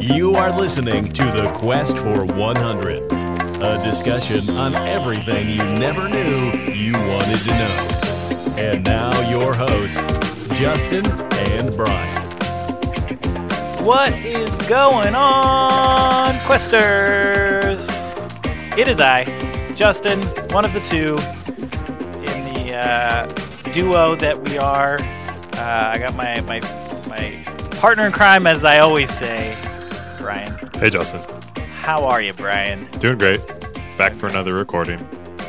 You are listening to The Quest for 100, a discussion on everything you never knew you wanted to know. And now, your hosts, Justin and Brian. What is going on, Questers? It is I, Justin, one of the two in the uh, duo that we are. Uh, I got my, my partner in crime, as I always say, Brian. Hey, Justin. How are you, Brian? Doing great. Back for another recording.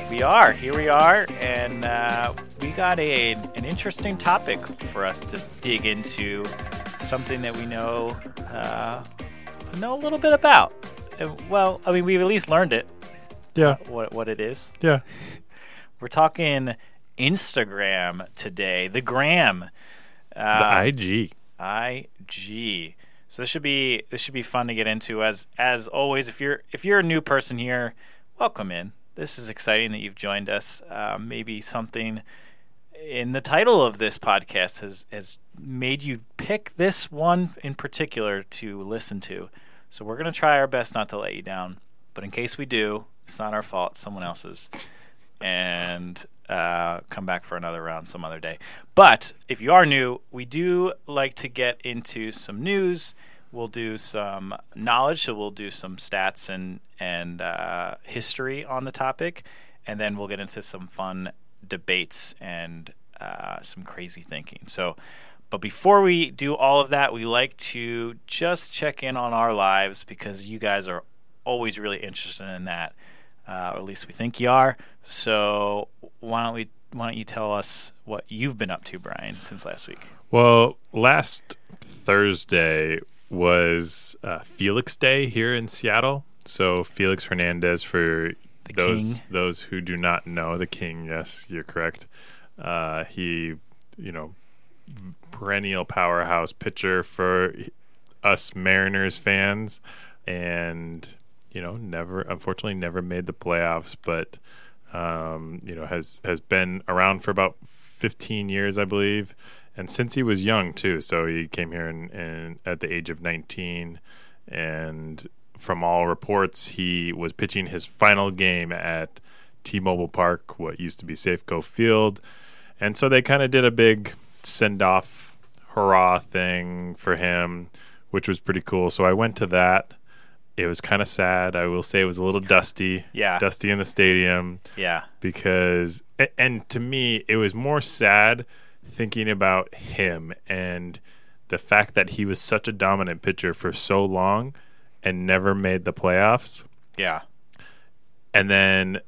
We are. Here we are, and uh, we got a, an interesting topic for us to dig into. Something that we know uh, know a little bit about. Uh, Well, I mean, we've at least learned it. Yeah. What what it is. Yeah. We're talking Instagram today. The gram. The Uh, IG. IG. So this should be this should be fun to get into. As as always, if you're if you're a new person here, welcome in. This is exciting that you've joined us. Uh, maybe something in the title of this podcast has has made you pick this one in particular to listen to. So we're gonna try our best not to let you down. But in case we do, it's not our fault. Someone else's and uh, come back for another round some other day. But if you are new, we do like to get into some news. We'll do some knowledge, so we'll do some stats and and uh, history on the topic, and then we'll get into some fun debates and uh, some crazy thinking. So. But before we do all of that, we like to just check in on our lives because you guys are always really interested in that uh, or at least we think you are. So why don't we? Why don't you tell us what you've been up to, Brian, since last week? Well, last Thursday was uh, Felix Day here in Seattle. So Felix Hernandez, for The those king. those who do not know, the king. Yes, you're correct. Uh, he, you know, perennial powerhouse pitcher for us Mariners fans, and you know, never unfortunately never made the playoffs, but um, you know has has been around for about 15 years, I believe, and since he was young too. So he came here in, in at the age of 19, and from all reports, he was pitching his final game at T-Mobile Park, what used to be Safeco Field, and so they kind of did a big send off hurrah thing for him, which was pretty cool. So I went to that. It was kind of sad. I will say it was a little dusty. Yeah. Dusty in the stadium Yeah, because and to me it was more sad thinking about him and the fact that he was such a dominant pitcher for so long and never made the playoffs yeah, and then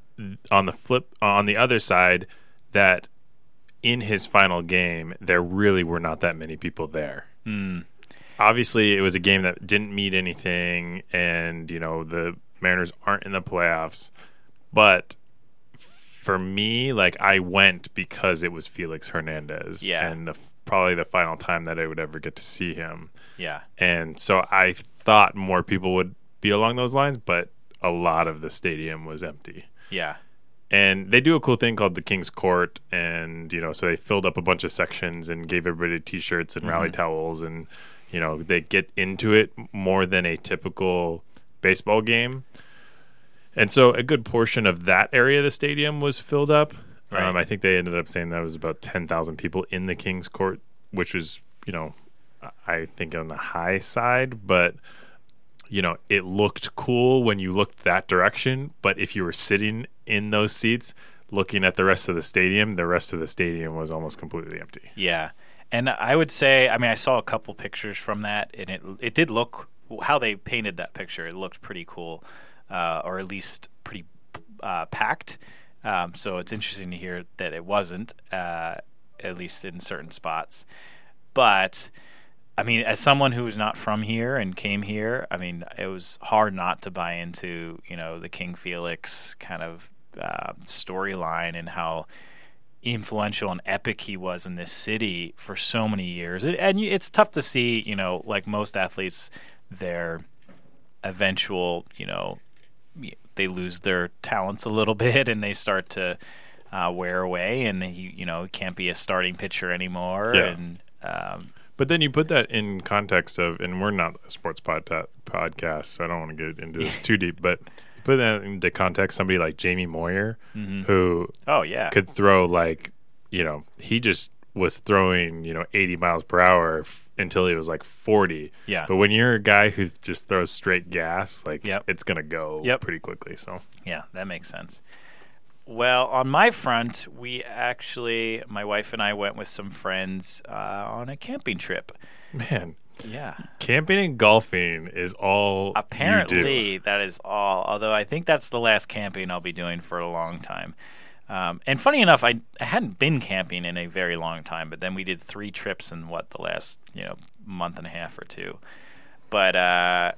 on the flip on the other side that in his final game there really were not that many people there mm, obviously it was a game that didn't mean anything and you know the mariners aren't in the playoffs. But for me like i went because it was felix hernandez Yeah. and the probably the final time that i would ever get to see him. Yeah, and so i thought more people would be along those lines but a lot of the stadium was empty. Yeah, and they do a cool thing called the King's Court, and you know, so they filled up a bunch of sections and gave everybody T-shirts and rally mm-hmm. towels, and you know, they get into it more than a typical baseball game. And so, a good portion of that area of the stadium was filled up. Right. Um, I think they ended up saying that was about ten thousand people in the King's Court, which was, you know, I think on the high side, but you know, it looked cool when you looked that direction, but if you were sitting in those seats looking at the rest of the stadium, the rest of the stadium was almost completely empty. yeah. And I would say, I mean, I saw a couple pictures from that, and it it did look how they painted that picture. It looked pretty cool, uh, or at least pretty uh, packed. Um, so it's interesting to hear that it wasn't, uh, at least in certain spots. But I mean, as someone who was not from here and came here, I mean, it was hard not to buy into you know the King Felix kind of uh, storyline and how influential and epic he was in this city for so many years. It, and it's tough to see, you know, like most athletes, their eventual, you know, they lose their talents a little bit and they start to uh, wear away, and he, you know, can't be a starting pitcher anymore. Yeah. And um, But then you put that in context of, and we're not a sports pod- podcast, so I don't want to get into this too deep. But put that into context, somebody like Jamie Moyer, who Oh yeah. could throw like, you know, he just was throwing, you know, 80 miles per hour f- until he was like 40. Yeah. But when you're a guy who just throws straight gas, like Yep. it's to go Yep. pretty quickly. So, Yeah, that makes sense. Well, on my front, we actually, my wife and I went with some friends uh, on a camping trip. man, Yeah. camping and golfing is all. Apparently, that is all. Although I think that's the last camping I'll be doing for a long time. Um, and funny enough, I, I hadn't been camping in a very long time, but then we did three trips in what the last you know month and a half or two. But uh,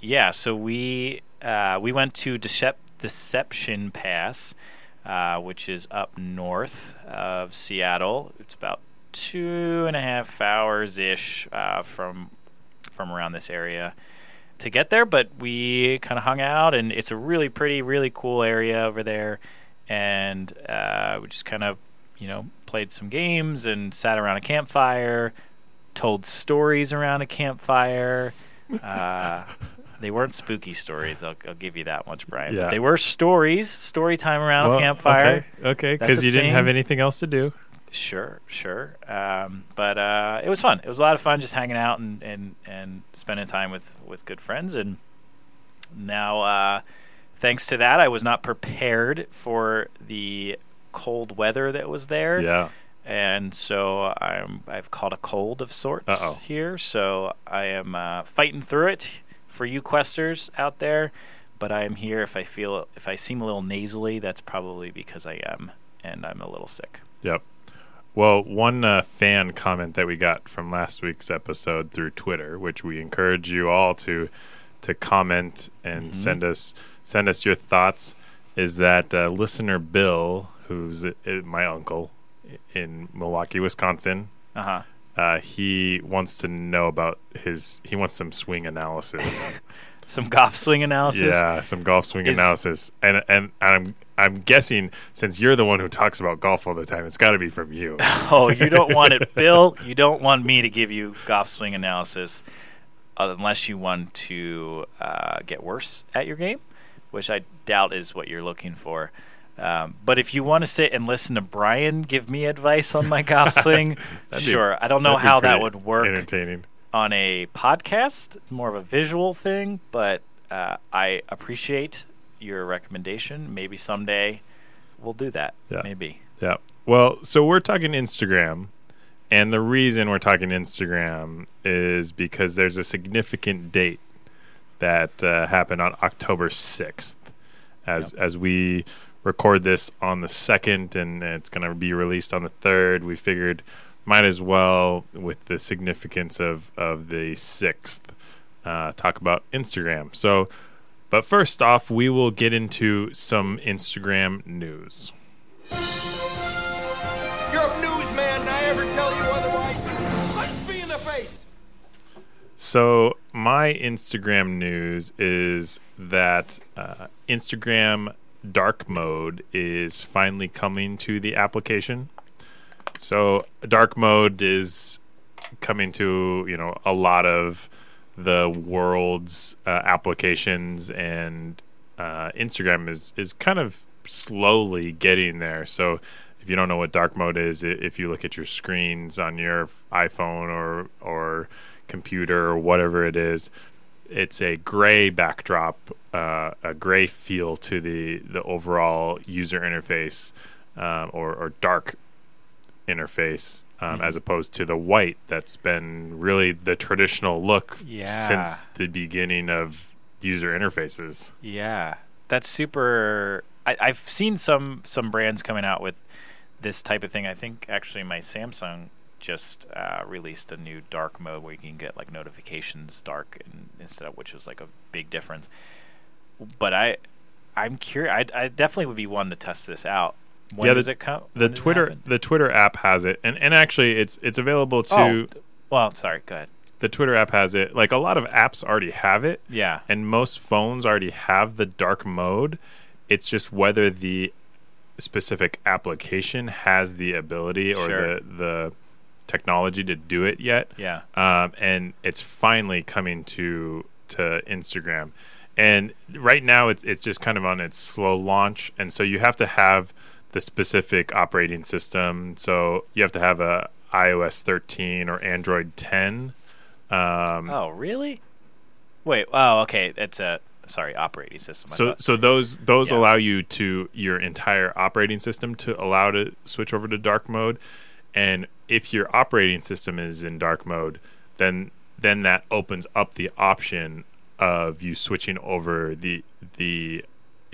yeah, so we uh, we went to Decep- Deception Pass, uh, which is up north of Seattle. It's about two and a half hours ish uh, from from around this area to get there, but we kind of hung out, and it's a really pretty, really cool area over there. And uh, we just kind of, you know, played some games and sat around a campfire, told stories around a campfire. Uh, they weren't spooky stories. I'll, I'll give you that much, Brian. Yeah. But they were stories, story time around Well, a campfire. Okay, okay, because a you didn't have anything else to do. Sure, sure. Um, but uh, it was fun. It was a lot of fun just hanging out and, and, and spending time with, with good friends. And now, uh, thanks to that, I was not prepared for the cold weather that was there. Yeah. And so I'm, I've caught a cold of sorts Uh-oh. here. So I am uh, fighting through it for you questers out there. But I am here. If I feel, if I seem a little nasally, that's probably because I am, and I'm a little sick. Yep. Well, one uh, fan comment that we got from last week's episode through Twitter, which we encourage you all to to comment and send us send us your thoughts, is that uh, listener Bill, who's uh, my uncle in Milwaukee, Wisconsin, Uh huh. uh, he wants to know about his he wants some swing analysis. Some golf swing analysis. Yeah, some golf swing Is- analysis, and and I'm I'm guessing since you're the one who talks about golf all the time, it's got to be from you. Oh, you don't want it, Bill. You don't want me to give you golf swing analysis uh, unless you want to uh, get worse at your game, which I doubt is what you're looking for. Um, but if you want to sit and listen to Brian give me advice on my golf swing, That'd be- sure. I don't know how that would work Entertaining. On a podcast, more of a visual thing, but uh, I appreciate your recommendation. Maybe someday we'll do that. Yeah. Maybe. Yeah. Well, so we're talking Instagram, and the reason we're talking Instagram is because there's a significant date that uh, happened on October sixth, as as we record this on the second, and it's going to be released on the third. We figured might as well, with the significance of of the sixth, uh, talk about Instagram. So. But first off, we will get into some Instagram news. You're a newsman, I ever tell you otherwise, punch me in the face. So my Instagram news is that uh, Instagram dark mode is finally coming to the application. So dark mode is coming to you know a lot of the world's uh, applications, and uh, Instagram is is kind of slowly getting there. So if you don't know what dark mode is, if you look at your screens on your iPhone or or computer or whatever it is, it's a gray backdrop, uh, a gray feel to the the overall user interface, um, or, or dark interface, um, as opposed to the white that's been really the traditional look Yeah. since the beginning of user interfaces. Yeah, that's super. I, I've seen some some brands coming out with this type of thing. I think actually my Samsung just uh, released a new dark mode where you can get like notifications dark and instead of which was like a big difference. But I, I'm curious. I, I definitely would be one to test this out. When Yeah, does the- it come? The does Twitter the Twitter app has it, and and actually it's it's available to Oh, well, sorry. Go ahead. the Twitter app has it. Like a lot of apps already have it, Yeah. and most phones already have the dark mode. It's just whether the specific application has the ability or Sure. the the technology to do it yet. Yeah. Um, and it's finally coming to to Instagram. And right now, it's it's just kind of on its slow launch, and so you have to have the specific operating system. So you have to have a iOS 13 or Android 10. Um, Oh, really? Wait. Oh, okay. It's a sorry operating system. I so thought- so those those Yeah. allow you to your entire operating system to allow to switch over to dark mode and if your operating system is in dark mode then then that opens up the option of you switching over the the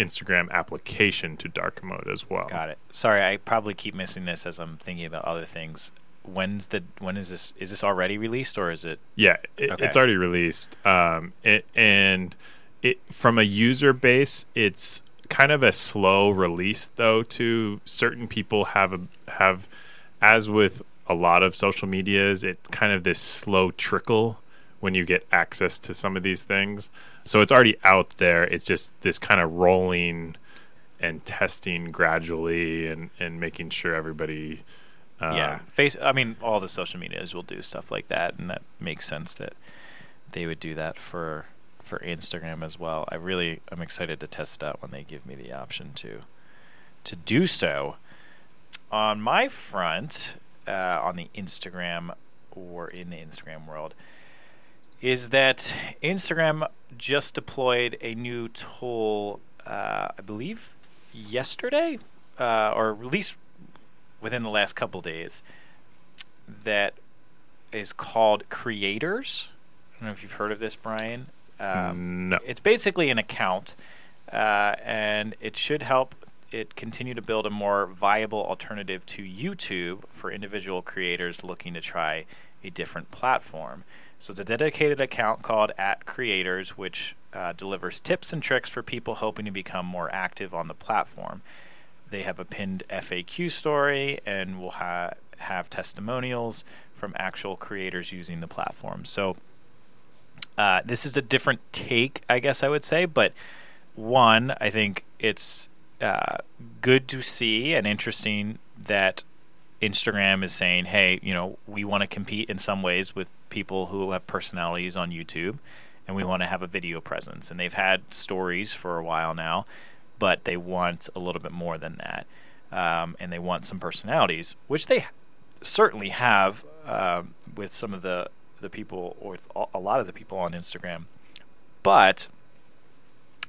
Instagram application to dark mode as well. Got it. Sorry, I probably keep missing this as I'm thinking about other things. When's the when is this? Is this already released or is it? Yeah, it, Okay. it's already released. Um, it, and it from a user base, it's kind of a slow release though. To certain people have a have, as with a lot of social medias, it's kind of this slow trickle when you get access to some of these things. So it's already out there. It's just this kind of rolling and testing gradually and and making sure everybody. Um, yeah, face. I mean, all the social medias will do stuff like that, and that makes sense that they would do that for for Instagram as well. I really I'm excited to test it out when they give me the option to to do so. On my front, uh, on the Instagram or in the Instagram world, is that Instagram just deployed a new tool, uh, I believe yesterday, uh, or at least within the last couple days, that is called Creators. I don't know if you've heard of this, Brian. Um, no. it's basically an account, uh, and it should help it continue to build a more viable alternative to YouTube for individual creators looking to try a different platform. So it's a dedicated account called at Creators, which uh, delivers tips and tricks for people hoping to become more active on the platform. They have a pinned FAQ story and will ha- have testimonials from actual creators using the platform. So uh, this is a different take, I guess I would say. But one, I think it's uh, good to see and interesting that Instagram is saying, hey, you know, we want to compete in some ways with people who have personalities on YouTube and we want to have a video presence. And they've had stories for a while now, but they want a little bit more than that. Um, and they want some personalities, which they certainly have um, with some of the the people or a lot of the people on Instagram. But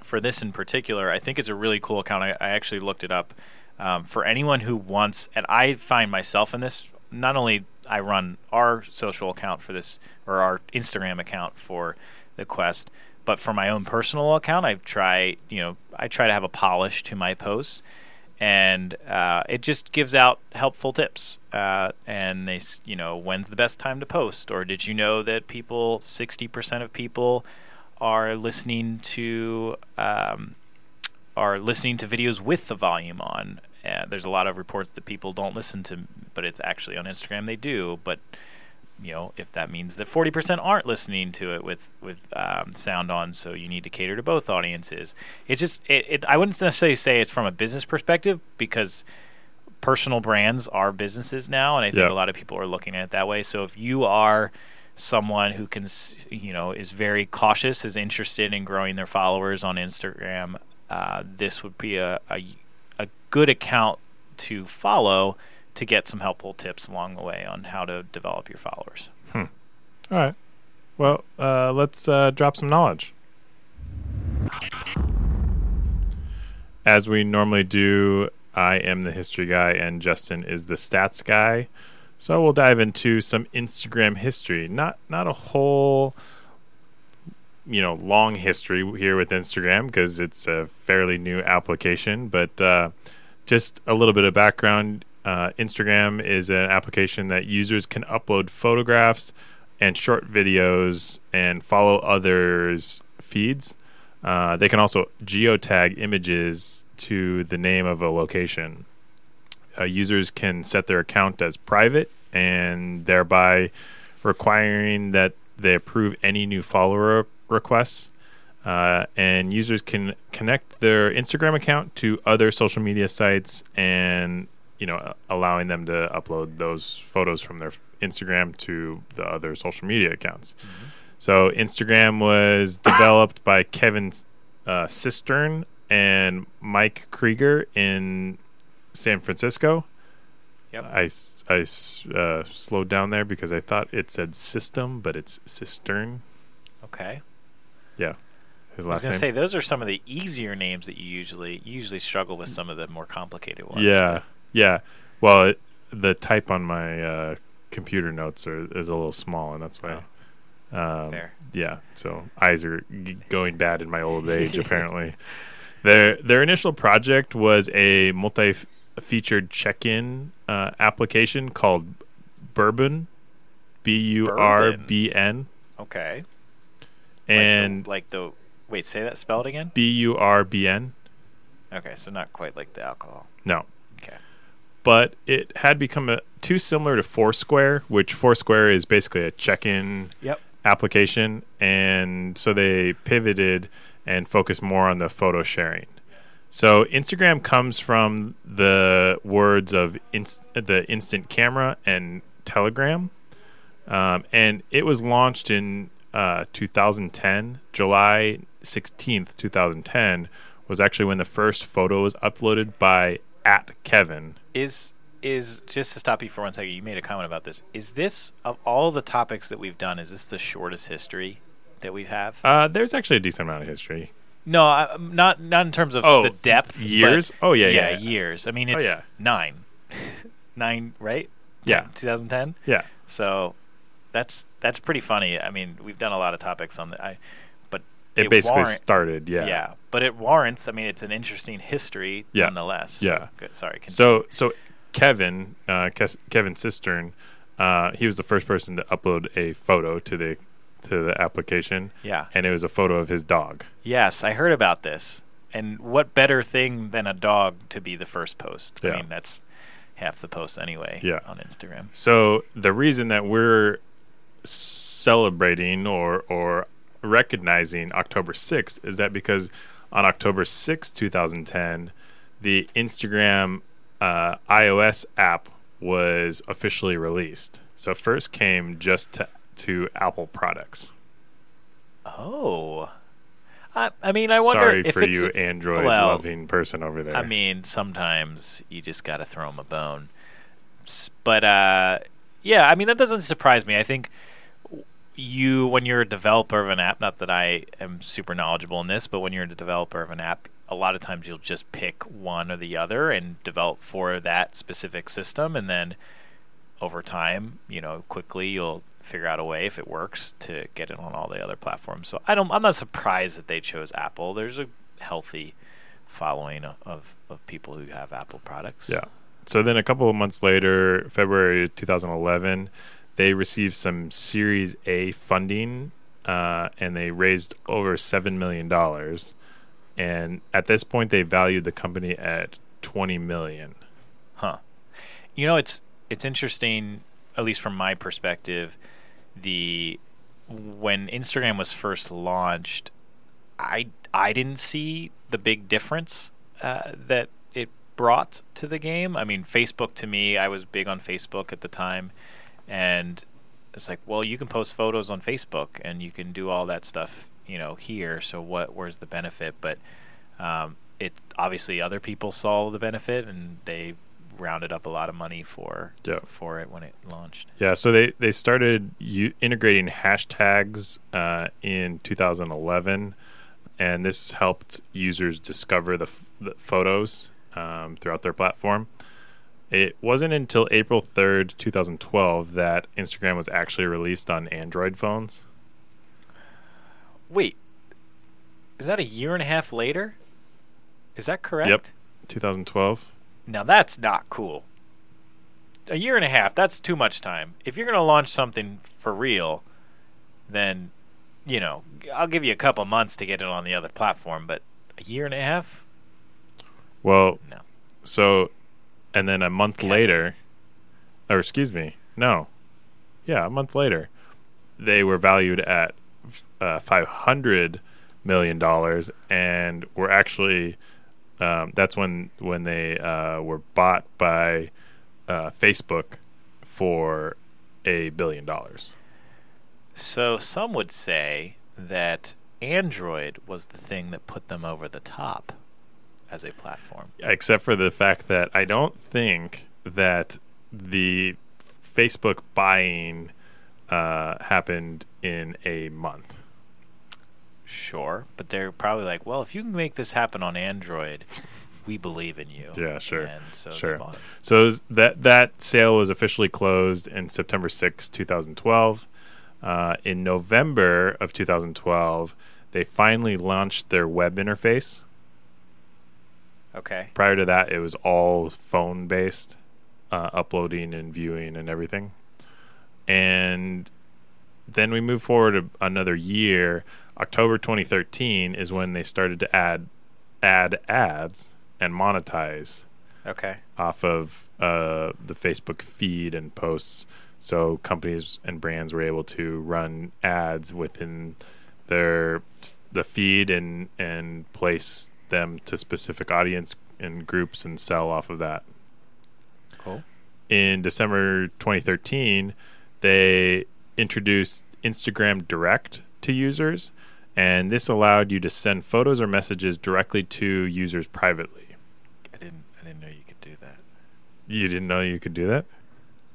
for this in particular, I think it's a really cool account. I, I actually looked it up um, for anyone who wants, and I find myself in this. Not only I run our social account for this or our Instagram account for the Quest, but for my own personal account, I try you know I try to have a polish to my posts and uh, it just gives out helpful tips. Uh, and they, you know, when's the best time to post? Or did you know that people, sixty percent of people, are listening to um, are listening to videos with the volume on? Uh, there's a lot of reports that people don't listen to, but it's actually on Instagram they do. But you know, if that means that 40% aren't listening to it with with um, sound on, so you need to cater to both audiences. It's just, it, it, I wouldn't necessarily say it's from a business perspective because personal brands are businesses now, and I think Yeah. a lot of people are looking at it that way. So if you are someone who can, you know, is very cautious, is interested in growing their followers on Instagram, uh, this would be a, a a good account to follow to get some helpful tips along the way on how to develop your followers. All right. Well, uh, let's uh, drop some knowledge. As we normally do, I am the history guy and Justin is the stats guy. So we'll dive into some Instagram history. Not not a whole you know long history here with Instagram because it's a fairly new application, but uh, just a little bit of background. Uh, Instagram is an application that users can upload photographs and short videos and follow others' feeds. Uh, they can also geotag images to the name of a location. Uh, users can set their account as private and thereby requiring that they approve any new follower requests. Uh, and users can connect their Instagram account to other social media sites and you know, allowing them to upload those photos from their Instagram to the other social media accounts. So Instagram was developed by Kevin uh, Cistern and Mike Krieger in San Francisco. Yep. I uh, slowed down there because I thought it said system, but it's cistern. Okay. Yeah, his I was gonna name. say those are some of the easier names that you usually you usually struggle with some of the more complicated ones. yeah, but- yeah. Well, it, the type on my uh, computer notes are is a little small, and that's why. Um, Oh, Fair. Yeah, so eyes are g- going bad in my old age. apparently, their their initial project was a multi-featured check-in uh, application called Burbn, B U R B N, Okay. and like the, like the wait, say that spelled again. B U R B N. Okay, so not quite like the alcohol. No, Okay. but it had become a, too similar to Foursquare, which Foursquare is basically a check-in Yep. application, and so they pivoted and focused more on the photo sharing. So Instagram comes from the words of inst- the instant camera and Telegram, um, and it was launched in uh, 2010, July 16th, 2010 was actually when the first photo was uploaded by at Kevin. Is is just to stop you for one second. You made a comment about this. Is this of all the topics that we've done? Is this the shortest history that we have? Uh, there's actually a decent amount of history. No, I, not not in terms of Oh, the depth. but- years? Oh, yeah, yeah, yeah. years. I mean, Oh, it's yeah. nine, nine, right? Yeah. 2010. Yeah. So that's that's pretty funny. I mean, we've done a lot of topics on the, I, but It, basically warrant- started, yeah. yeah. but it warrants. I mean, it's an interesting history Yeah. nonetheless. Yeah. Good. Sorry. Continue. So so Kevin, uh, Kes- Kevin Cistern, uh, he was the first person to upload a photo to the to the application, yeah. and it was a photo of his dog. Yes, I heard about this. And what better thing than a dog to be the first post? I Yeah. mean, that's half the post anyway Yeah. on Instagram. So the reason that we're celebrating or or recognizing October 6th is that because on October 6th, 2010, the Instagram uh, iOS app was officially released. So it first came just to, to Apple products. Oh. I, I mean, I wonder Sorry if for it's you, Android well, loving person over there. I mean, sometimes you just got to throw them a bone. But uh, yeah, I mean that doesn't surprise me. I think you, when you're a developer of an app, not that I am super knowledgeable in this, but when you're a developer of an app, a lot of times you'll just pick one or the other and develop for that specific system, and then over time, you know, quickly you'll figure out a way if it works to get it on all the other platforms. So I don't, I'm not surprised that they chose Apple. There's a healthy following of, of, people who have Apple products. Yeah. So then a couple of months later, February 2011, they received some Series A funding, uh, and they raised over seven million dollars. And at this point, they valued the company at twenty million. Huh. You know, it's it's interesting, at least from my perspective, the when Instagram was first launched, I I didn't see the big difference uh, that it brought to the game. I mean, Facebook to me, I was big on Facebook at the time, and it's like, well, you can post photos on Facebook and you can do all that stuff, you know, here. So what? Where's the benefit? But um, it obviously other people saw the benefit and they rounded up a lot of money for Yeah. for it when it launched. Yeah. So they they started u- integrating hashtags uh, in 2011, and this helped users discover the, f- the photos um, throughout their platform. It wasn't until April 3rd, 2012, that Instagram was actually released on Android phones. Wait, is that a year and a half later? Is that correct? Yep. 2012. Now that's not cool. A year and a half, that's too much time. If you're going to launch something for real, then, you know, I'll give you a couple months to get it on the other platform, but a year and a half? Well, No. so, and then a month later, or excuse me, no, yeah, a month later, they were valued at uh, five hundred million dollars, and were actually um, that's when when they uh, were bought by uh, Facebook for a billion dollars. So some would say that Android was the thing that put them over the top as a platform. Except for the fact that I don't think that the Facebook buying uh, happened in a month. Sure, but they're probably like, well, if you can make this happen on Android, we believe in you. Yeah, sure, And so sure. they bought it. So that that sale was officially closed in September 6, 2012. Uh, in November of 2012, they finally launched their web interface. Okay. Prior to that, it was all phone based, uh, uploading and viewing and everything. And then we move forward a, another year. October 2013 is when they started to add add ads and monetize Okay. off of uh, the Facebook feed and posts. So companies and brands were able to run ads within their the feed and and place them to specific audience and groups and sell off of that. Cool. In December 2013, they introduced Instagram Direct to users, and this allowed you to send photos or messages directly to users privately. I didn't. I didn't know you could do that. You didn't know you could do that?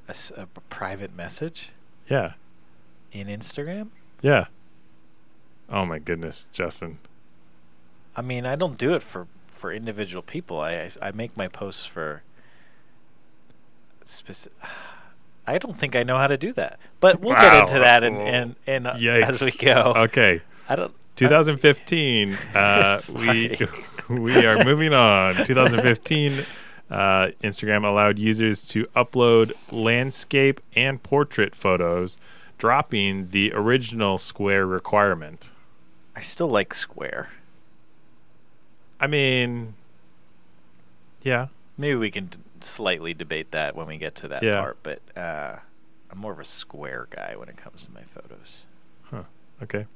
A, s- a p- private message Yeah. in Instagram. Yeah. Oh my goodness, Justin. I mean, I don't do it for for individual people. I I, make my posts for specific. I don't think I know how to do that, but we'll get into that and and, and uh, as we go. Okay. I don't. 2015. Uh, we we are moving on. 2015. Uh, Instagram allowed users to upload landscape and portrait photos, dropping the original square requirement. I still like Square. I mean, yeah, Maybe we can d- slightly debate that when we get to that Yeah. part, but uh, I'm more of a Square guy when it comes to my photos. Okay.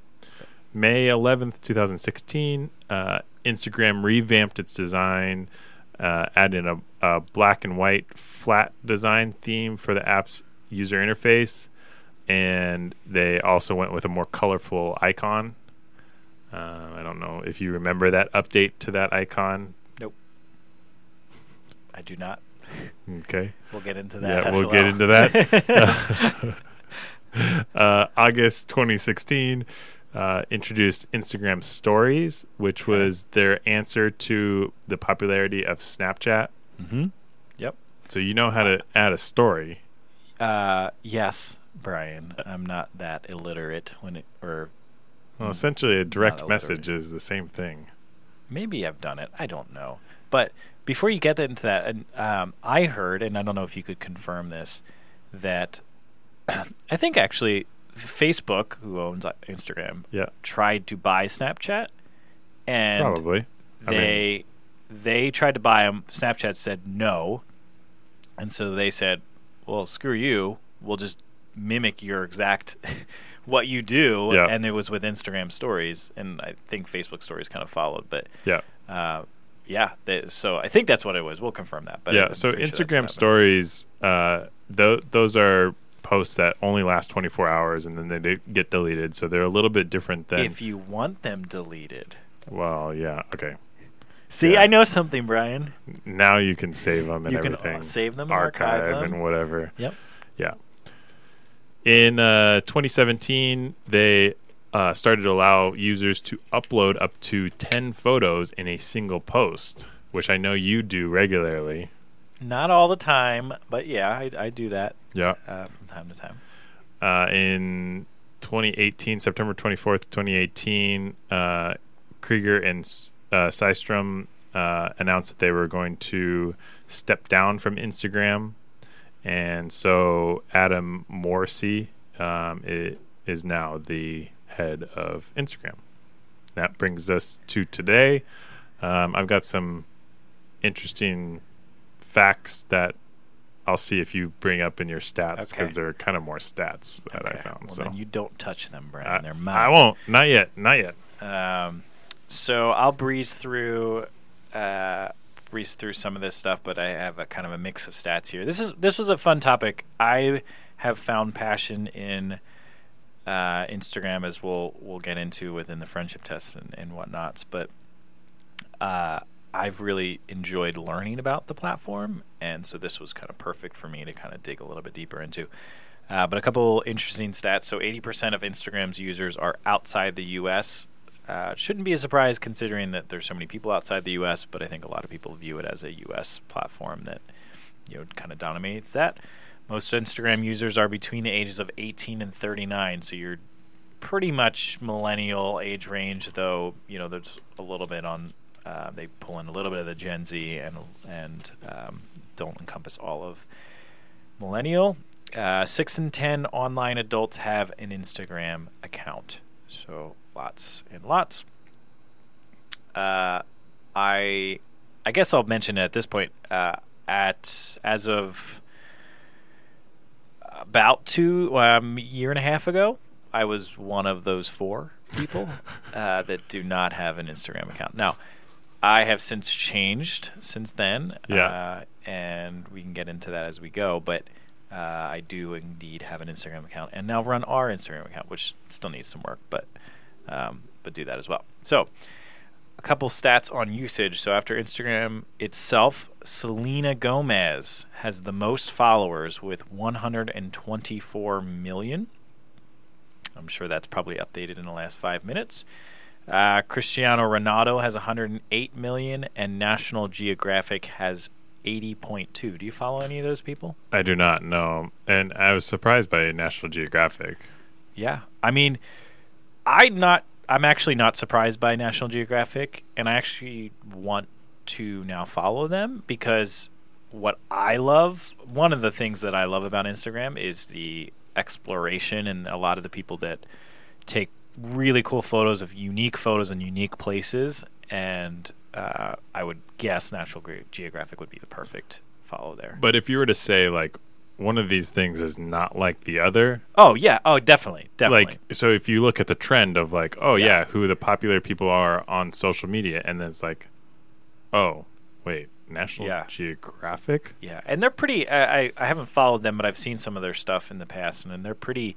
May 11th, 2016, uh, Instagram revamped its design, uh, adding a, a black and white flat design theme for the app's user interface. And they also went with a more colorful icon. Uh, I don't know if you remember that update to that icon. Nope. I do not. Okay. We'll get into that. Yeah, we'll get into that. uh, August 2016 uh, introduced Instagram Stories, which was their answer to the popularity of Snapchat. mm-hmm. Yep. So you know how to add a story. Uh, yes, Brian. I'm not that illiterate when it, or Well, essentially, a direct message is the same thing. maybe I've done it. I don't know. But before you get into that, and, um, I heard, and I don't know if you could confirm this, that I think actually Facebook, who owns uh, Instagram, Yeah, tried to buy Snapchat, and probably. I mean- they they tried to buy them. Snapchat said no, and so they said, "Well, screw you. We'll just mimic your exact what you do." Yeah. And it was with Instagram Stories, and I think Facebook Stories kind of followed. But Yeah. uh, yeah, they, so I think that's what it was. We'll confirm that. But yeah. I'm So pretty sure Instagram. Stories, uh, th- those are posts that only last 24 hours and then they get deleted. So they're a little bit different than. If you want them deleted, well, yeah. Okay. see, Yeah. I know something, Brian. Now you can save them and You can, everything. save them, archive archive them. and whatever. Yep. Yeah. In uh, 2017, they uh, started to allow users to upload up to 10 photos in a single post, which I know you do regularly. Not all the time, but yeah, I, I do that Yeah. uh, from time to time. Uh, in 2018, September 24th, 2018, uh, Krieger and uh, Systrom uh, announced that they were going to step down from Instagram. And so Adam Mosseri um, is now the head of Instagram. That brings us to today. Um, I've got some interesting facts that I'll see if you bring up in your stats because Okay. they're kind of more stats that I found. Well, so then you don't touch them, Brian. I, They're mine. I won't. Not yet. Not yet. Um, so I'll breeze through uh, breeze through some of this stuff, but I have a kind of a mix of stats here. This is this was a fun topic. I have found passion in uh, Instagram, as we'll we'll get into within the friendship tests and, and whatnots. But uh, I've really enjoyed learning about the platform, and so this was kind of perfect for me to kind of dig a little bit deeper into. Uh, but a couple interesting stats. So 80% of Instagram's users are outside the U.S. Uh, shouldn't be a surprise considering that there's so many people outside the U.S. But I think a lot of people view it as a U.S. platform that you know kind of dominates that. Most Instagram users are between the ages of 18 and 39, so you're pretty much millennial age range. Though you know there's a little bit on uh, they pull in a little bit of the Gen Z and and um, don't encompass all of millennial. Uh, six in ten online adults have an Instagram account, so lots and lots. Uh, I I guess I'll mention at this point uh, at as of about two um, year and a half ago, I was one of those four people uh, that do not have an Instagram account. Now, I have since changed since then, Yeah. uh, and we can get into that as we go. But uh, I do indeed have an Instagram account, and now run our Instagram account, which still needs some work, but um, but do that as well. So, a couple stats on usage. So after Instagram itself, Selena Gomez has the most followers with 124 million. I'm sure that's probably updated in the last five minutes. Uh, Cristiano Ronaldo has 108 million, and National Geographic has 80.2. Do you follow any of those people? I do not know, and I was surprised by National Geographic. Yeah, I mean, I'm not. I'm actually not surprised by National Geographic, and I actually want to now follow them because what I love, one of the things that I love about Instagram is the exploration and a lot of the people that take really cool photos of unique photos in unique places, and uh, I would guess National Geographic would be the perfect follow there. But if you were to say like one of these things is not like the other, oh yeah, oh definitely, definitely. like so if you look at the trend of like oh yeah. Yeah. who the popular people are on social media and then it's like oh wait national Yeah. geographic Yeah, and they're pretty. I, I I haven't followed them, but I've seen some of their stuff in the past, and, they're pretty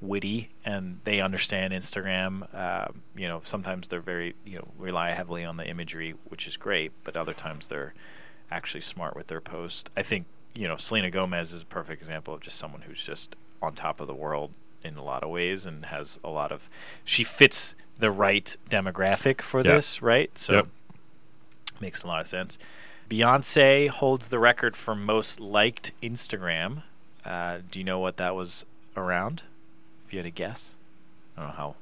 witty, and they understand Instagram. Um, you know, sometimes they're very you know rely heavily on the imagery, which is great, but other times they're actually smart with their post. I think you know Selena Gomez is a perfect example of just someone who's just on top of the world in a lot of ways and has a lot of. She fits the right demographic for Yeah. this, right? So Yep. makes a lot of sense. Beyonce holds the record for most liked Instagram. Uh, do you know what that was around? If you had a guess, I don't know how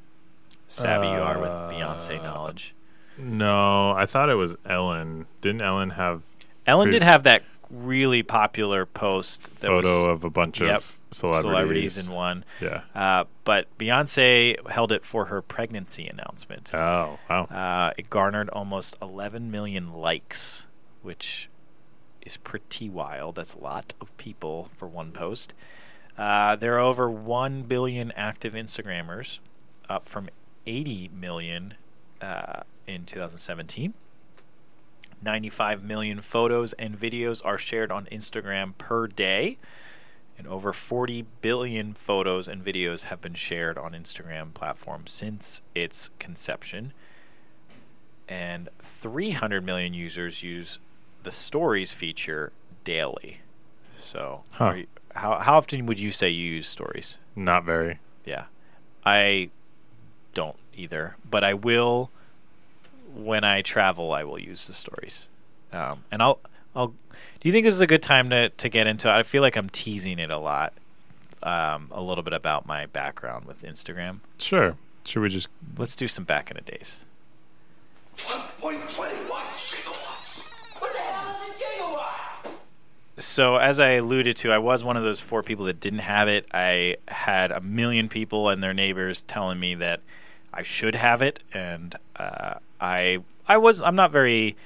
savvy you are with Beyonce Uh, knowledge. no i thought it was ellen didn't ellen have Ellen did have that really popular post that photo was of a bunch Yep. of celebrities, celebrities in one. yeah Uh, but Beyonce held it for her pregnancy announcement. oh wow Uh, it garnered almost 11 million likes, which is pretty wild. That's a lot of people for one post. Uh, there are over 1 billion active Instagrammers, up from 80 million uh, in 2017. 95 million photos and videos are shared on Instagram per day. And over 40 billion photos and videos have been shared on Instagram platform since its conception. And 300 million users use the stories feature daily. So, Huh. you- how, how often would you say you use stories? not very Yeah. I don't either, but I will when I travel I will use the stories. Um, and I'll I'll Do you think this is a good time to to get into it? I feel like I'm teasing it a lot. Um, a little bit about my background with Instagram. sure should we just Let's do some back in the days. 1.21 gigawatts. What the hell is a gigawatt? So as I alluded to, I was one of those four people that didn't have it. I had a million people and their neighbors telling me that I should have it, and uh, I I was I'm not very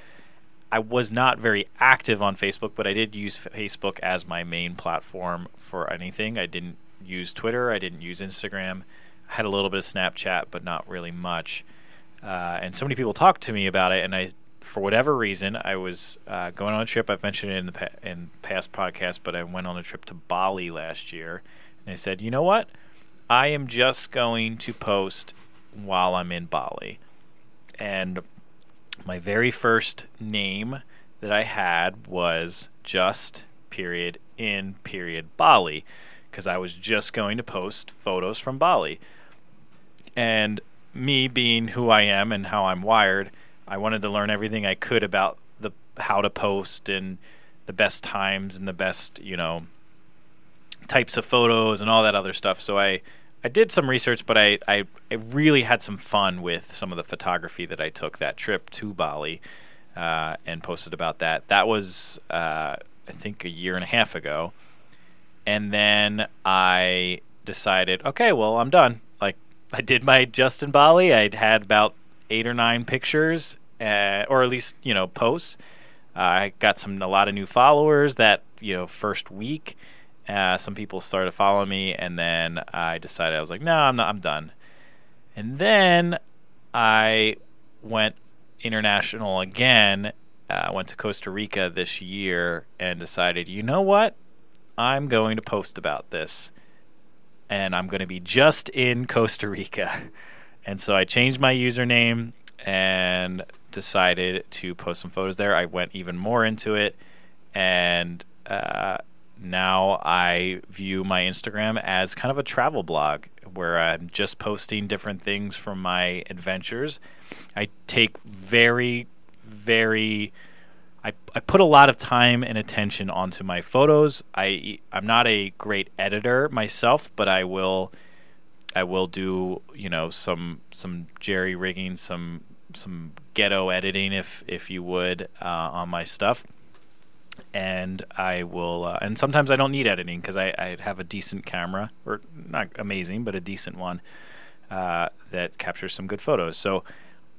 I was not very active on Facebook, but I did use Facebook as my main platform for anything. I didn't use Twitter. I didn't use Instagram. I had a little bit of Snapchat, but not really much. Uh, and so many people talked to me about it, and I for whatever reason, I was uh, going on a trip. I've mentioned it in the pa- in past podcasts, but I went on a trip to Bali last year, and I said, you know what? I am just going to post while I'm in Bali, and my very first name that I had was just period in period Bali because I was just going to post photos from Bali. And me being who I am and how I'm wired, I wanted to learn everything I could about the how to post and the best times and the best, you know, types of photos and all that other stuff. So I I did some research, but I, I, I really had some fun with some of the photography that I took that trip to Bali uh, and posted about that. That was, uh, I think, a year and a half ago. And then I decided, okay, well, I'm done. Like, I did my Justin Bali. I'd had about eight or nine pictures, uh, or at least, you know, posts. I got some a lot of new followers that, you know, first week. Uh, some people started following me, and then I decided I was like, no, I'm not. I'm done. And then I went international again. I uh, went to Costa Rica this year and decided, you know what? I'm going to post about this, and I'm going to be just in Costa Rica. And so I changed my username and decided to post some photos there. I went even more into it, and uh, now I view my Instagram as kind of a travel blog where I'm just posting different things from my adventures. I take very, very I, I put a lot of time and attention onto my photos. I I'm not a great editor myself, but I will I will do, you know, some some jerry rigging, some some ghetto editing if if you would uh, on my stuff and I will. Uh, and sometimes I don't need editing because I, I have a decent camera, or not amazing, but a decent one uh, that captures some good photos. So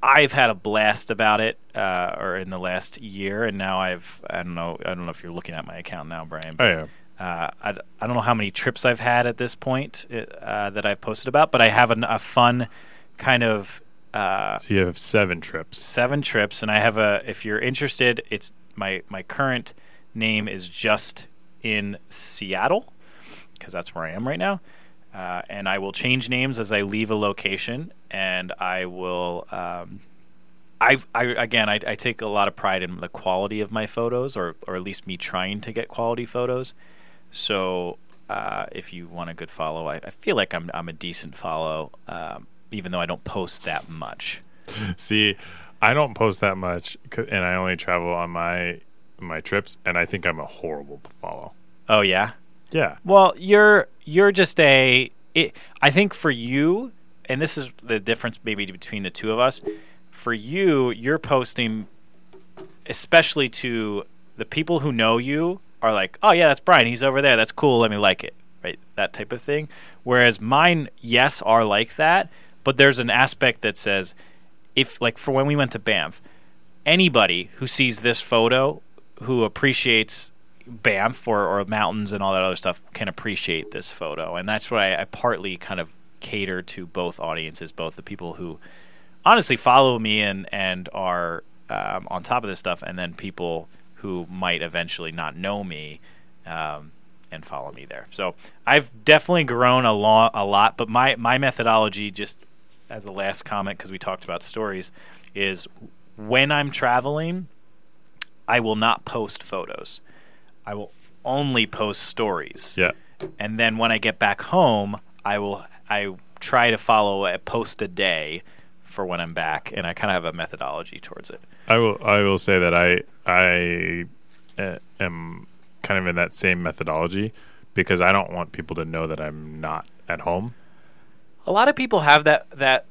I've had a blast about it, uh, or in the last year, and now I've. I don't know. I don't know if you're looking at my account now, Brian. Oh yeah. Uh, I, I don't know how many trips I've had at this point uh, that I've posted about, but I have an, a fun kind of uh, So you have seven trips. seven trips, and I have a. If you're interested, it's my my current name is just in Seattle because that's where I am right now. Uh, and I will change names as I leave a location, and I will. Um, I've, I again, I, I take a lot of pride in the quality of my photos, or or at least me trying to get quality photos. So uh, if you want a good follow, I, I feel like I'm I'm a decent follow, um, even though I don't post that much. See, I don't post that much, and I only travel on my my trips, and I think I'm a horrible follow. Oh yeah. Yeah. Well, you're you're just a. It, I think for you, and this is the difference maybe between the two of us. For you, you're posting, especially to the people who know you, are like, oh yeah, that's Brian. He's over there. That's cool. Let me like it. Right, that type of thing. Whereas mine, yes, are like that, but there's an aspect that says, if like for when we went to Banff, anybody who sees this photo who appreciates Banff or, or mountains and all that other stuff can appreciate this photo. And that's why I, I partly kind of cater to both audiences, both the people who honestly follow me and, and are um, on top of this stuff, and then people who might eventually not know me um, and follow me there. So I've definitely grown a, lo- a lot, but my, my methodology, just as a last comment, because we talked about stories, is when I'm traveling, I will not post photos. I will only post stories. Yeah. And then when I get back home, I will I try to follow a post a day for when I'm back, and I kind of have a methodology towards it. I will. I will say that I I uh, am kind of in that same methodology because I don't want people to know that I'm not at home. A lot of people have that that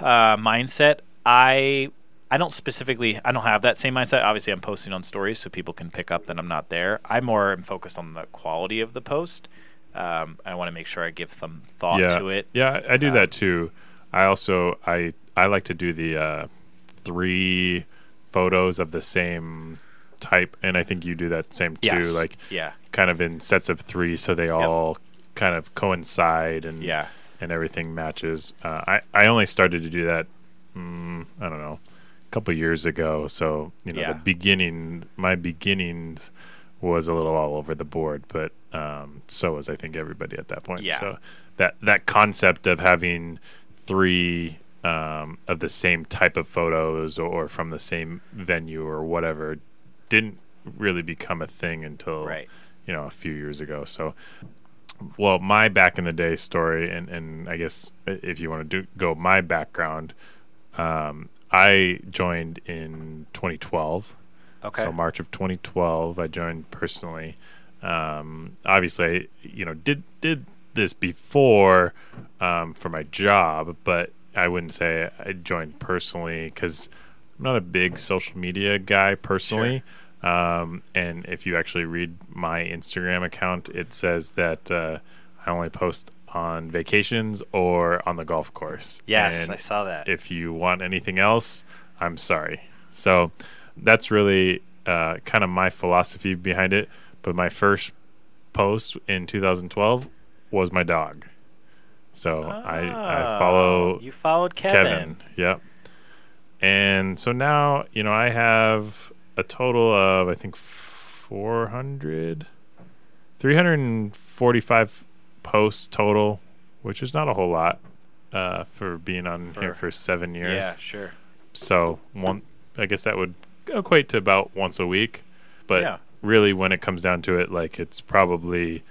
uh, mindset. I I don't specifically. I don't have that same mindset. Obviously, I'm posting on stories so people can pick up that I'm not there. I more am focused on the quality of the post. Um, I want to make sure I give some thought yeah. to it. Yeah, I do Um, that too. I also I I like to do the uh, three photos of the same type, and I think you do that same too. Yes. Like Yeah. kind of in sets of three, so they all kind of coincide and Yeah. and everything matches. Uh, I I only started to do that. Mm, I don't know, couple years ago. So you know, Yeah. the beginning, my beginnings was a little all over the board, but um, so was I think everybody at that point. Yeah. So that that concept of having three um, of the same type of photos or from the same venue or whatever didn't really become a thing until Right. you know a few years ago. So well, my back in the day story, and, and I guess if you want to do go my background, um, I joined in 2012. Okay. So March of 2012, I joined personally. Um, obviously, you know, did did this before um, for my job, but I wouldn't say I joined personally because I'm not a big social media guy personally. Um, and if you actually read my Instagram account, it says that uh, I only post on vacations or on the golf course. yes, And I saw that. if you want anything else, I'm sorry. So that's really uh, kind of my philosophy behind it. But my first post in 2012 was my dog. So I, I follow Oh, You followed Kevin. Kevin. Yep. And so now, you know, I have a total of, I think, 400, 345 posts total, which is not a whole lot uh, for being on here For- for seven years. Yeah, sure. So one, I guess that would equate to about once a week. But Yeah. really, when it comes down to it, like it's probably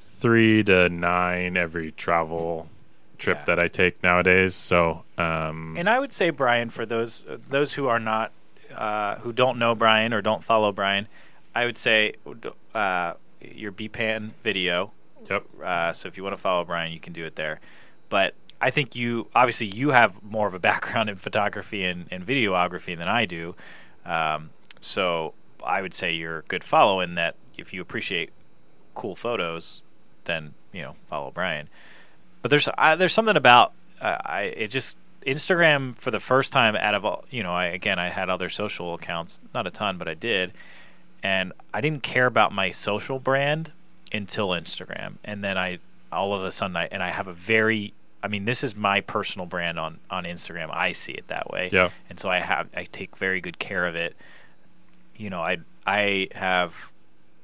three to nine every travel trip Yeah. that I take nowadays. So, um, And I would say, Brian, for those those who are not uh, who don't know Brian or don't follow Brian, I would say uh, your BPAN video. Yep, Uh, so if you want to follow Brian, you can do it there. But I think you obviously you have more of a background in photography and, and videography than I do. Um, so I would say you're a good follow in that if you appreciate cool photos, then you know follow Brian. But there's there's something about uh, I it just Instagram for the first time out of all you know I again I had other social accounts not a ton but I did and I didn't care about my social brand until Instagram and then I all of a sudden I and I have a very I mean this is my personal brand on on Instagram I see it that way Yeah. and so I have I take very good care of it you know I I have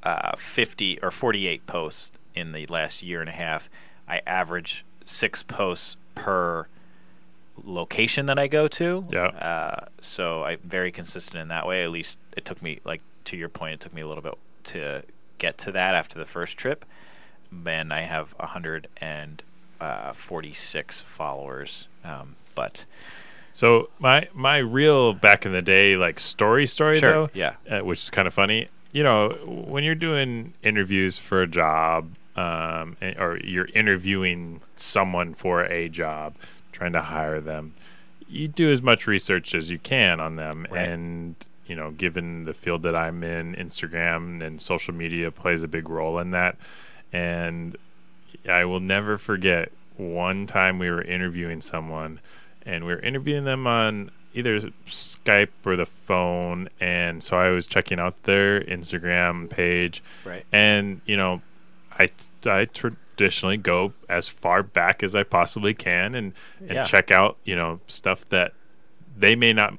uh, 50 or 48 posts in the last year and a half. I average six posts per location that I go to. Yeah. Uh, so I'm very consistent in that way. At least it took me, like to your point, it took me a little bit to get to that after the first trip. And I have 146 followers. Um, but So my my real back in the day like story story Sure, though, yeah. uh, which is kind of funny. You know, when you're doing interviews for a job, um, or you're interviewing someone for a job, trying to hire them, you do as much research as you can on them, Right. and you know, given the field that I'm in, Instagram and social media plays a big role in that, and I will never forget one time we were interviewing someone and we were interviewing them on either Skype or the phone. And so I was checking out their Instagram page. Right, and you know I I traditionally go as far back as I possibly can and and Yeah. check out you know stuff that they may not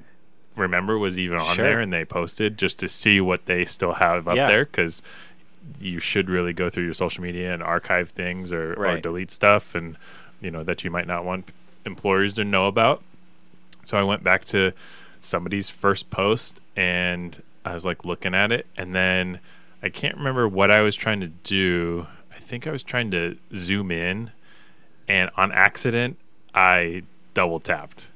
remember was even on Sure. there and they posted just to see what they still have up Yeah. there cuz you should really go through your social media and archive things or, or delete stuff and you know that you might not want employers to know about so I went back to somebody's first post and I was like looking at it and then I can't remember what I was trying to do. I think I was trying to zoom in and on accident I double tapped.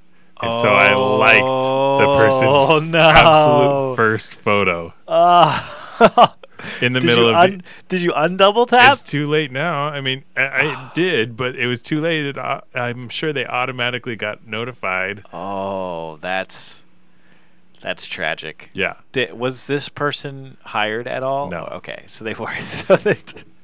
And so I liked the person's Oh, no. absolute first photo ah. in the middle of un- the, did you undouble tap? it's too late now. I mean, I, I did, but it was too late. It, au- I'm sure they automatically got notified. Oh, that's that's tragic. Yeah, Did, was this person hired at all? No. Okay, so they weren't. So, they,